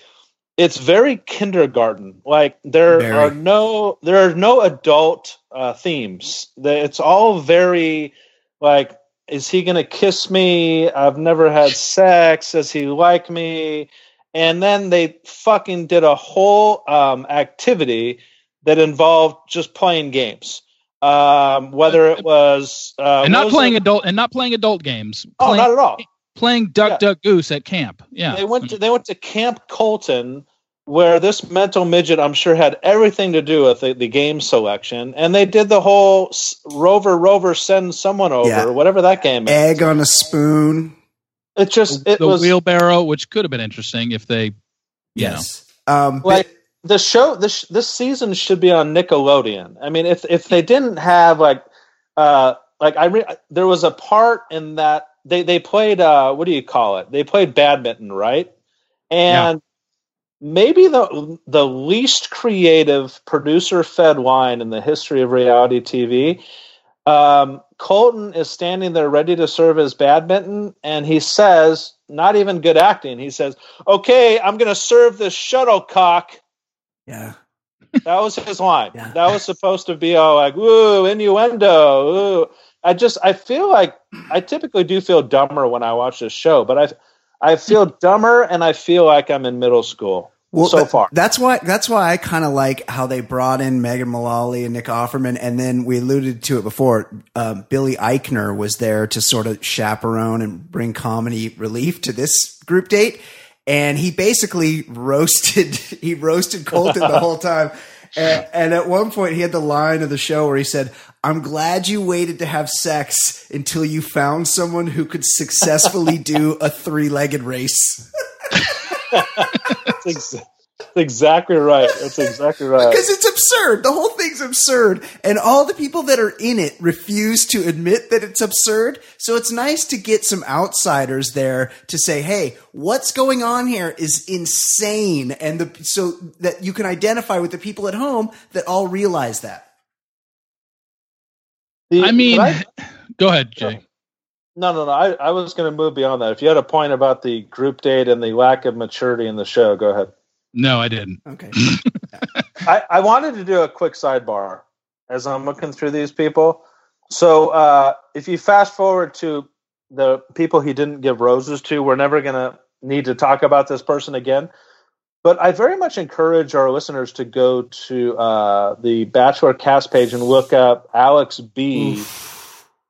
it's very kindergarten. Like there Very. are no there are no adult uh, themes. It's all very like is he gonna kiss me? I've never had sex. Does he like me? And then they fucking did a whole um, activity that involved just playing games. Um, whether it was uh, and not was playing it? adult and not playing adult games. Oh, playing, not at all. playing Duck Yeah. Duck Goose at camp. Yeah, They went to they went to Camp Colton, where this mental midget, I'm sure, had everything to do with the, the game selection, and they did the whole Rover Rover send someone over, Yeah. whatever that game is. Egg on a spoon. It just the, it the was wheelbarrow, which could have been interesting if they, you Yes. Um, like the show. This this season should be on Nickelodeon. I mean, if if they didn't have like uh like I re- there was a part in that they they played uh what do you call it? They played badminton, right? And maybe the the least creative producer fed line in the history of reality TV. Um, Colton is standing there ready to serve his badminton, and he says, not even good acting. He says, "Okay, I'm going to serve this shuttlecock." Yeah. That was his line. Yeah. That was supposed to be all like, "Woo, innuendo." Ooh. I just, I feel like I typically do feel dumber when I watch this show, but I, I feel dumber, and I feel like I'm in middle school. Well, so far. That's why that's why I kind of like how they brought in Megan Mullally and Nick Offerman, and then we alluded to it before. Um, Billy Eichner was there to sort of chaperone and bring comedy relief to this group date, and he basically roasted he roasted Colton the whole time. And, and at one point, he had the line of the show where he said, "I'm glad you waited to have sex until you found someone who could successfully do a three-legged race." That's ex- that's exactly right. That's exactly right. because it's absurd. The whole thing's absurd, and all the people that are in it refuse to admit that it's absurd. So it's nice to get some outsiders there to say, "Hey, what's going on here is insane," and the so that you can identify with the people at home that all realize that. The- I mean, can go ahead, Jay. No, no, no. I, I was going to move beyond that. If you had a point about the group date and the lack of maturity in the show, go ahead. No, I didn't. Okay, I, I wanted to do a quick sidebar as I'm looking through these people. So uh, if you fast forward to the people he didn't give roses to, we're never going to need to talk about this person again. But I very much encourage our listeners to go to uh, the Bachelor cast page and look up Alex B.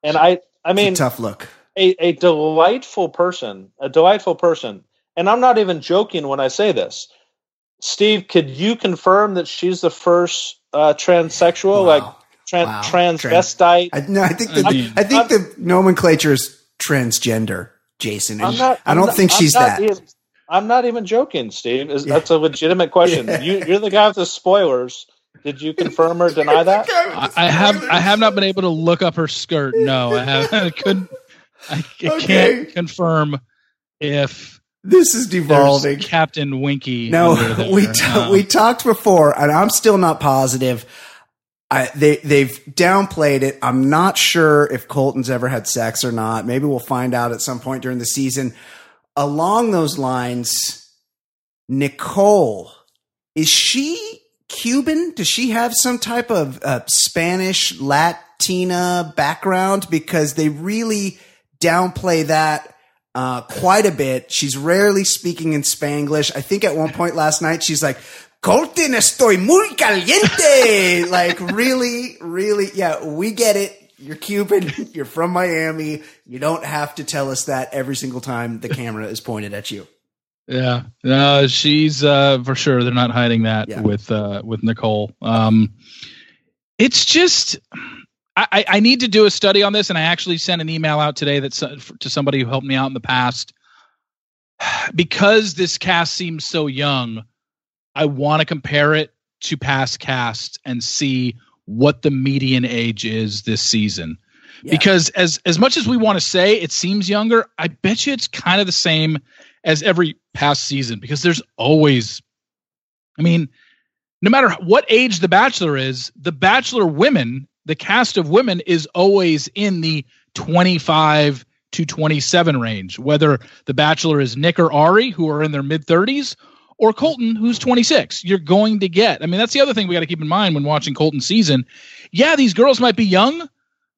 And I, I mean, a tough look. a, a delightful person, a delightful person. And I'm not even joking when I say this. Steve, could you confirm that she's the first uh, transsexual, Wow. like tran- Wow. transvestite. I, no, I think the, I mean- I think the nomenclature is transgender, Jason. and I'm not. I don't not- think I'm she's that. even- I'm not even joking, Steve. Is, Yeah. That's a legitimate question. Yeah. You, you're the guy with the spoilers. Did you confirm or deny that? I, I have I have not been able to look up her skirt. No, I have. I couldn't. I, I Okay. can't confirm if This is there's devolving. Captain Winky. No, we t- Um, we talked before, and I'm still not positive. I, they they've downplayed it. I'm not sure if Colton's ever had sex or not. Maybe we'll find out at some point during the season. Along those lines, Nicole is she Cuban? Does she have some type of uh, Spanish Latina background? Because they really downplay that uh, quite a bit. She's rarely speaking in Spanglish. I think at one point last night she's like, Colton, estoy muy caliente. like really, really, yeah, we get it. You're Cuban. You're from Miami. You don't have to tell us that every single time the camera is pointed at you. Yeah, no, she's uh, for sure. They're not hiding that Yeah. with uh, with Nicole. Um, it's just I, I- need to do a study on this, and I actually sent an email out today that to somebody who helped me out in the past because this cast seems so young. I want to compare it to past casts and see what the median age is this season. Yeah. Because as as much as we want to say it seems younger, I bet you it's kind of the same as every past season because there's always I mean, no matter what age the bachelor is, the bachelor women, the cast of women is always in the 25 to 27 range, whether the bachelor is Nick or Ari who are in their mid 30s or Colton who's 26. You're going to get. I mean, that's the other thing we got to keep in mind when watching Colton season. Yeah, these girls might be young,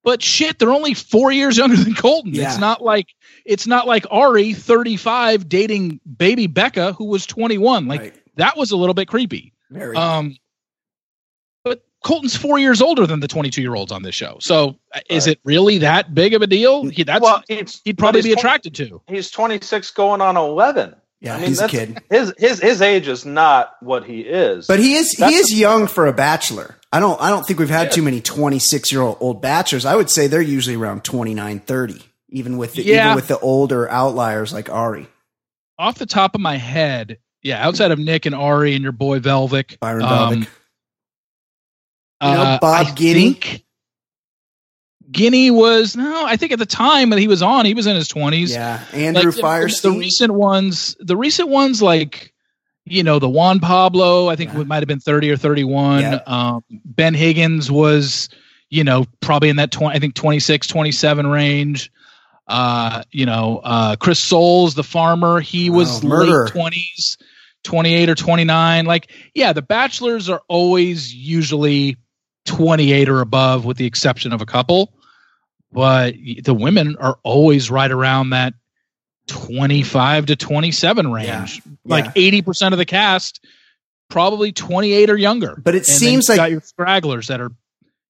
but shit, they're only 4 years younger than Colton. Yeah. It's not like it's not like Ari 35 dating baby Becca who was 21. Like Right. that was a little bit creepy. Very. Um, but Colton's four years older than the 22 year olds on this show. So uh, is it really that big of a deal? He, that's well, it's, he'd probably be he's attracted to. He's 26, going on 11. yeah, I mean, he's a kid. His his his age is not what he is. But he is he is young for a bachelor. I don't I don't think we've had Yeah. too many 26 year old old bachelors. I would say they're usually around 29, 30, even with the, Yeah. even with the older outliers like Ari, Off the top of my head, yeah, outside of Nick and Ari and your boy Velvick, Byron um, Velvick. You know, uh, Bob I Guiney? Guiney was no. I think at the time that he was on, he was in his 20s. Yeah, Andrew Like, the- Firestone. The recent ones, the recent ones, like you know, the Juan Pablo, I think Yeah. it might have been thirty or thirty-one. Yeah. Um, ben Higgins was, you know, probably in that twenty, I think 26, 27 range. Uh, you know, uh, Chris Soules, the farmer, he was Oh, late twenties, twenty-eight or twenty-nine. Like, yeah, the bachelors are always usually twenty-eight or above, with the exception of a couple. But the women are always right around that 25 to 27 range. Like Yeah. 80% of the cast probably 28 or younger. But it And seems like- got your stragglers that are,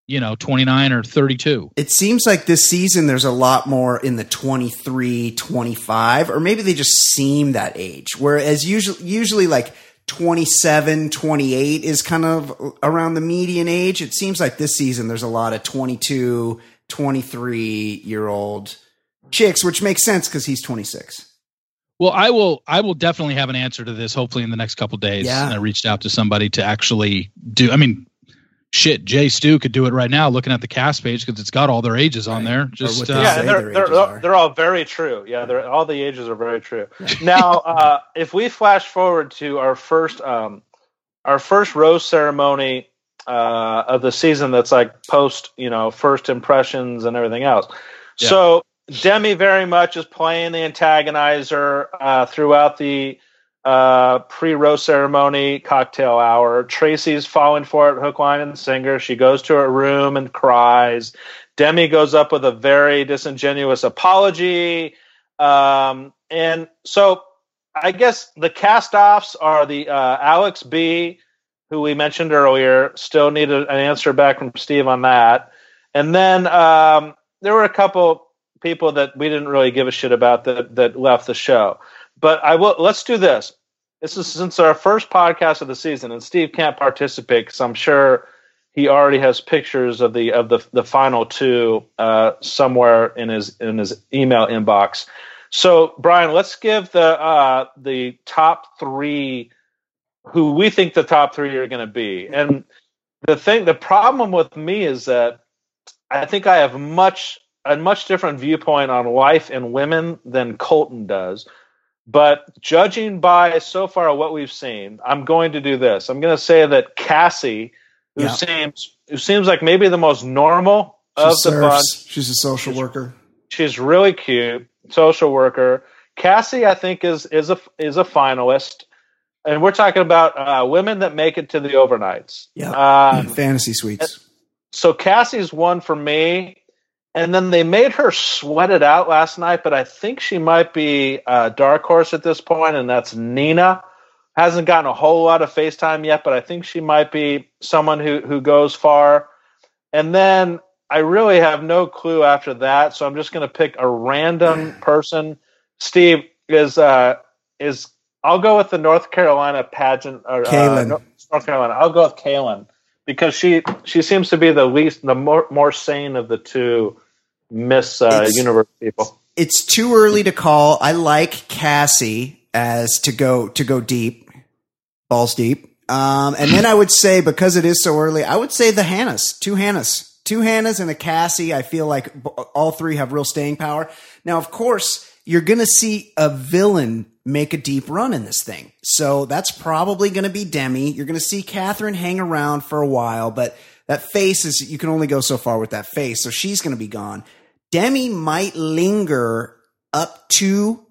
you know, 29 or 32. it seems like this season there's a lot more in the 23 25 or maybe they just seem that age whereas usually usually like 27 28 is kind of around the median age it seems like this season there's a lot of 22 23 year old chicks which makes sense because he's 26 Well, I will I will definitely have an answer to this hopefully in the next couple days. Yeah. And I reached out to somebody to actually do I mean shit, Jay Stu could do it right now looking at the cast page because it's got all their ages on there. Just uh, yeah, they're they're, ages are. they're all very true. Yeah, they're all the ages are very true. Now, uh, if we flash forward to our first um, our first rose ceremony uh, of the season, that's like post, you know, first impressions and everything else. Yeah. So Demi very much is playing the antagonizer uh, throughout the uh, pre-row ceremony cocktail hour. Tracy's falling for it, hook, line, and singer. She goes to her room and cries. Demi goes up with a very disingenuous apology. Um, and so I guess the cast offs are the uh, Alex B, who we mentioned earlier, still needed an answer back from Steve on that. And then um, there were a couple people that we didn't really give a shit about that, that left the show. But I will. Let's do this. This is since our first podcast of the season, and Steve can't participate because I'm sure he already has pictures of the of the the final two uh, somewhere in his in his email inbox. So, Brian, let's give the uh, the top three who we think the top three are going to be. And the thing, the problem with me is that I think I have much a much different viewpoint on life and women than Colton does. But judging by so far what we've seen, I'm going to do this. I'm going to say that Cassie, who yeah. seems who seems like maybe the most normal she of serves. the bunch, she's a social she's, worker. She's really cute, social worker. Cassie, I think, is is a is a finalist, and we're talking about uh, women that make it to the overnights. Yeah, um, fantasy suites. So Cassie's one for me and then they made her sweat it out last night, but I think she might be a dark horse at this point, and that's Nina. Hasn't gotten a whole lot of FaceTime yet, but I think she might be someone who who goes far. And then I really have no clue after that, so I'm just going to pick a random person. Steve is uh, is I'll go with the North Carolina pageant or uh, North Carolina. I'll go with Caelynn because she she seems to be the least the more more sane of the two Miss uh, Universe people. It's too early to call. I like Cassie as to go to go deep, balls deep. Um, and then I would say because it is so early, I would say the Hannahs, two Hannahs, two Hannahs and a Cassie. I feel like all three have real staying power. Now, of course, you're going to see a villain make a deep run in this thing. So that's probably going to be Demi. You're going to see Catherine hang around for a while, but that face is, you can only go so far with that face. So she's going to be gone. Demi might linger up to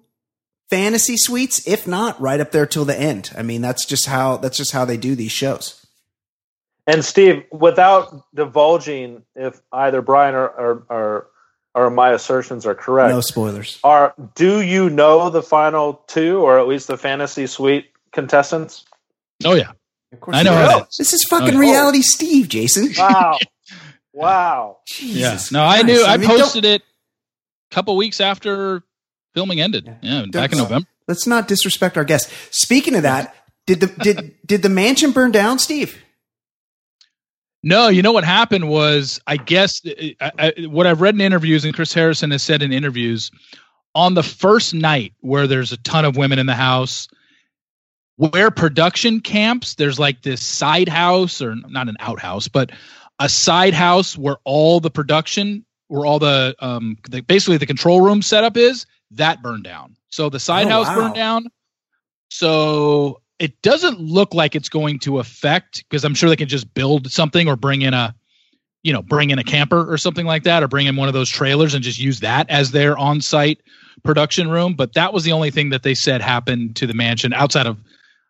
fantasy suites, if not right up there till the end. I mean, that's just how, that's just how they do these shows. And Steve, without divulging if either Brian or, or, or or my assertions are correct. No spoilers. Are do you know the final two, or at least the fantasy suite contestants? Oh yeah, of course I know. This is fucking oh, reality, Steve. Jason. Wow, wow. Jesus yeah. No, I knew. I, I posted it a couple weeks after filming ended. Yeah, yeah back in November. Let's not disrespect our guests. Speaking of that, did the did did the mansion burn down, Steve? No, you know what happened was, I guess I, I, what I've read in interviews, and Chris Harrison has said in interviews, on the first night where there's a ton of women in the house, where production camps, there's like this side house, or not an outhouse, but a side house where all the production, where all the, um, the, basically the control room setup is, that burned down. So the side oh, house wow. burned down. So it doesn't look like it's going to affect because I'm sure they can just build something or bring in a you know bring in a camper or something like that or bring in one of those trailers and just use that as their on-site production room but that was the only thing that they said happened to the mansion outside of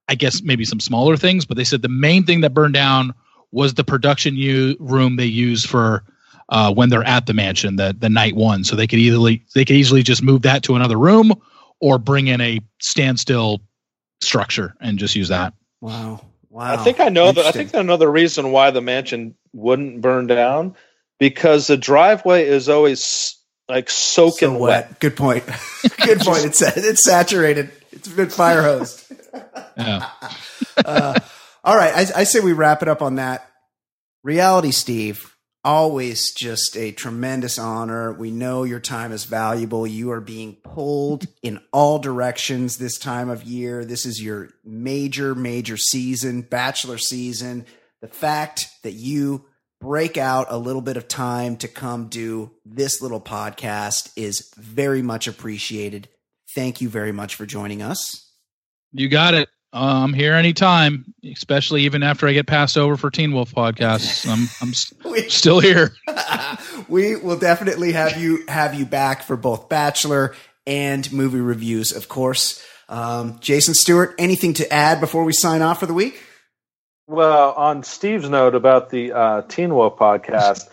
i guess maybe some smaller things but they said the main thing that burned down was the production u- room they use for uh, when they're at the mansion the the night one so they could easily they could easily just move that to another room or bring in a standstill structure and just use that. Wow. Wow. I think I know that. I think I know reason why the mansion wouldn't burn down because the driveway is always like soaking so wet. wet. Good point. Good point. It's it's saturated. It's been fire hosed. yeah. uh, all right. I, I say we wrap it up on that. Reality, Steve always just a tremendous honor. We know your time is valuable. You are being pulled in all directions this time of year. This is your major, major season, bachelor season. The fact that you break out a little bit of time to come do this little podcast is very much appreciated. Thank you very much for joining us. You got it. Uh, I'm here anytime, especially even after I get passed over for Teen Wolf podcasts. I'm I'm we, still here. we will definitely have you have you back for both Bachelor and movie reviews, of course. Um, Jason Stewart, anything to add before we sign off for the week? Well, on Steve's note about the uh, Teen Wolf podcast,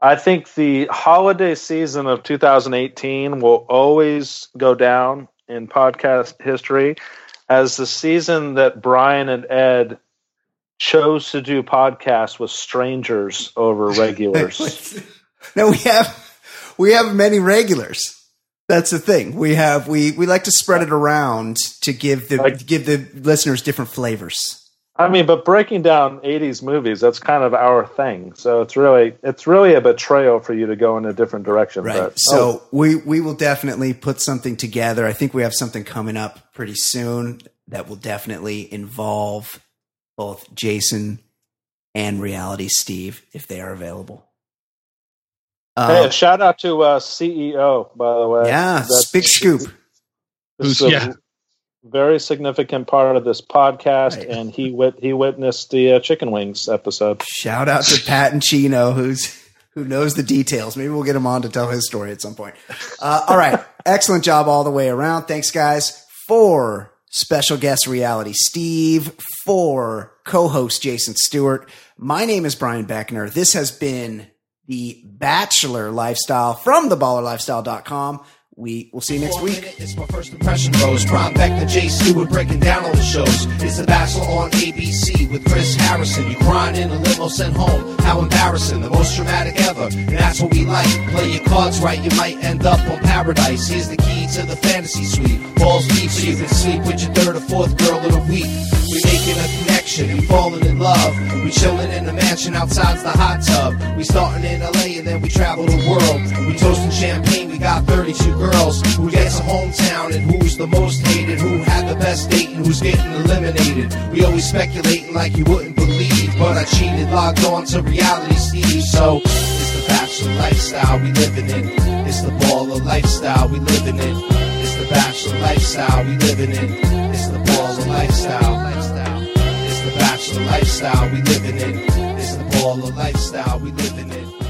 I think the holiday season of 2018 will always go down in podcast history as the season that Brian and Ed chose to do podcasts with strangers over regulars. no, we have we have many regulars. That's the thing. We have we we like to spread it around to give the like, give the listeners different flavors. I mean, but breaking down '80s movies, that's kind of our thing. So it's really, it's really a betrayal for you to go in a different direction. Right. But, so oh, we we will definitely put something together. I think we have something coming up pretty soon that will definitely involve both Jason and Reality Steve if they are available. hey, Uh, a shout out to uh, CEO, by the way. yeah, That's- big scoop. Who's- a yeah. Very significant part of this podcast, Right. and he wit- he witnessed the uh, chicken wings episode. Shout out to Pat and Chino, who's who knows the details. Maybe we'll get him on to tell his story at some point. Uh, all right, excellent job all the way around. Thanks, guys, for special guest reality Steve, for co-host Jason Stewart. My name is Brian Beckner. This has been the Bachelor Lifestyle from theballerlifestyle.com. We will see you next week. It's my first impression rose. Brian Beckner, Jay Stewart breaking down all the shows. It's The Bachelor on ABC with Chris Harrison. You crying in a limo sent home. How embarrassing, the most dramatic ever. And that's what we like. Play your cards right, you might end up on paradise. Here's the key to the fantasy suite. Balls deep so you can sleep with your third or fourth girl of the week. We making a connection, we falling in love. We chilling in the mansion outside's the hot tub. We starting in LA and then we travel the world. We toasting champagne, we got 32 girls. Who gets a hometown and who's the most hated? Who had the best date and who's getting eliminated? We always speculating like you wouldn't believe. But I cheated, logged on to reality Steve. So it's the bachelor lifestyle we living in. It's the baller lifestyle we living in. It's the bachelor lifestyle we living in. It's the baller lifestyle. lifestyle. It's the bachelor lifestyle we living in. It's the baller lifestyle we living in.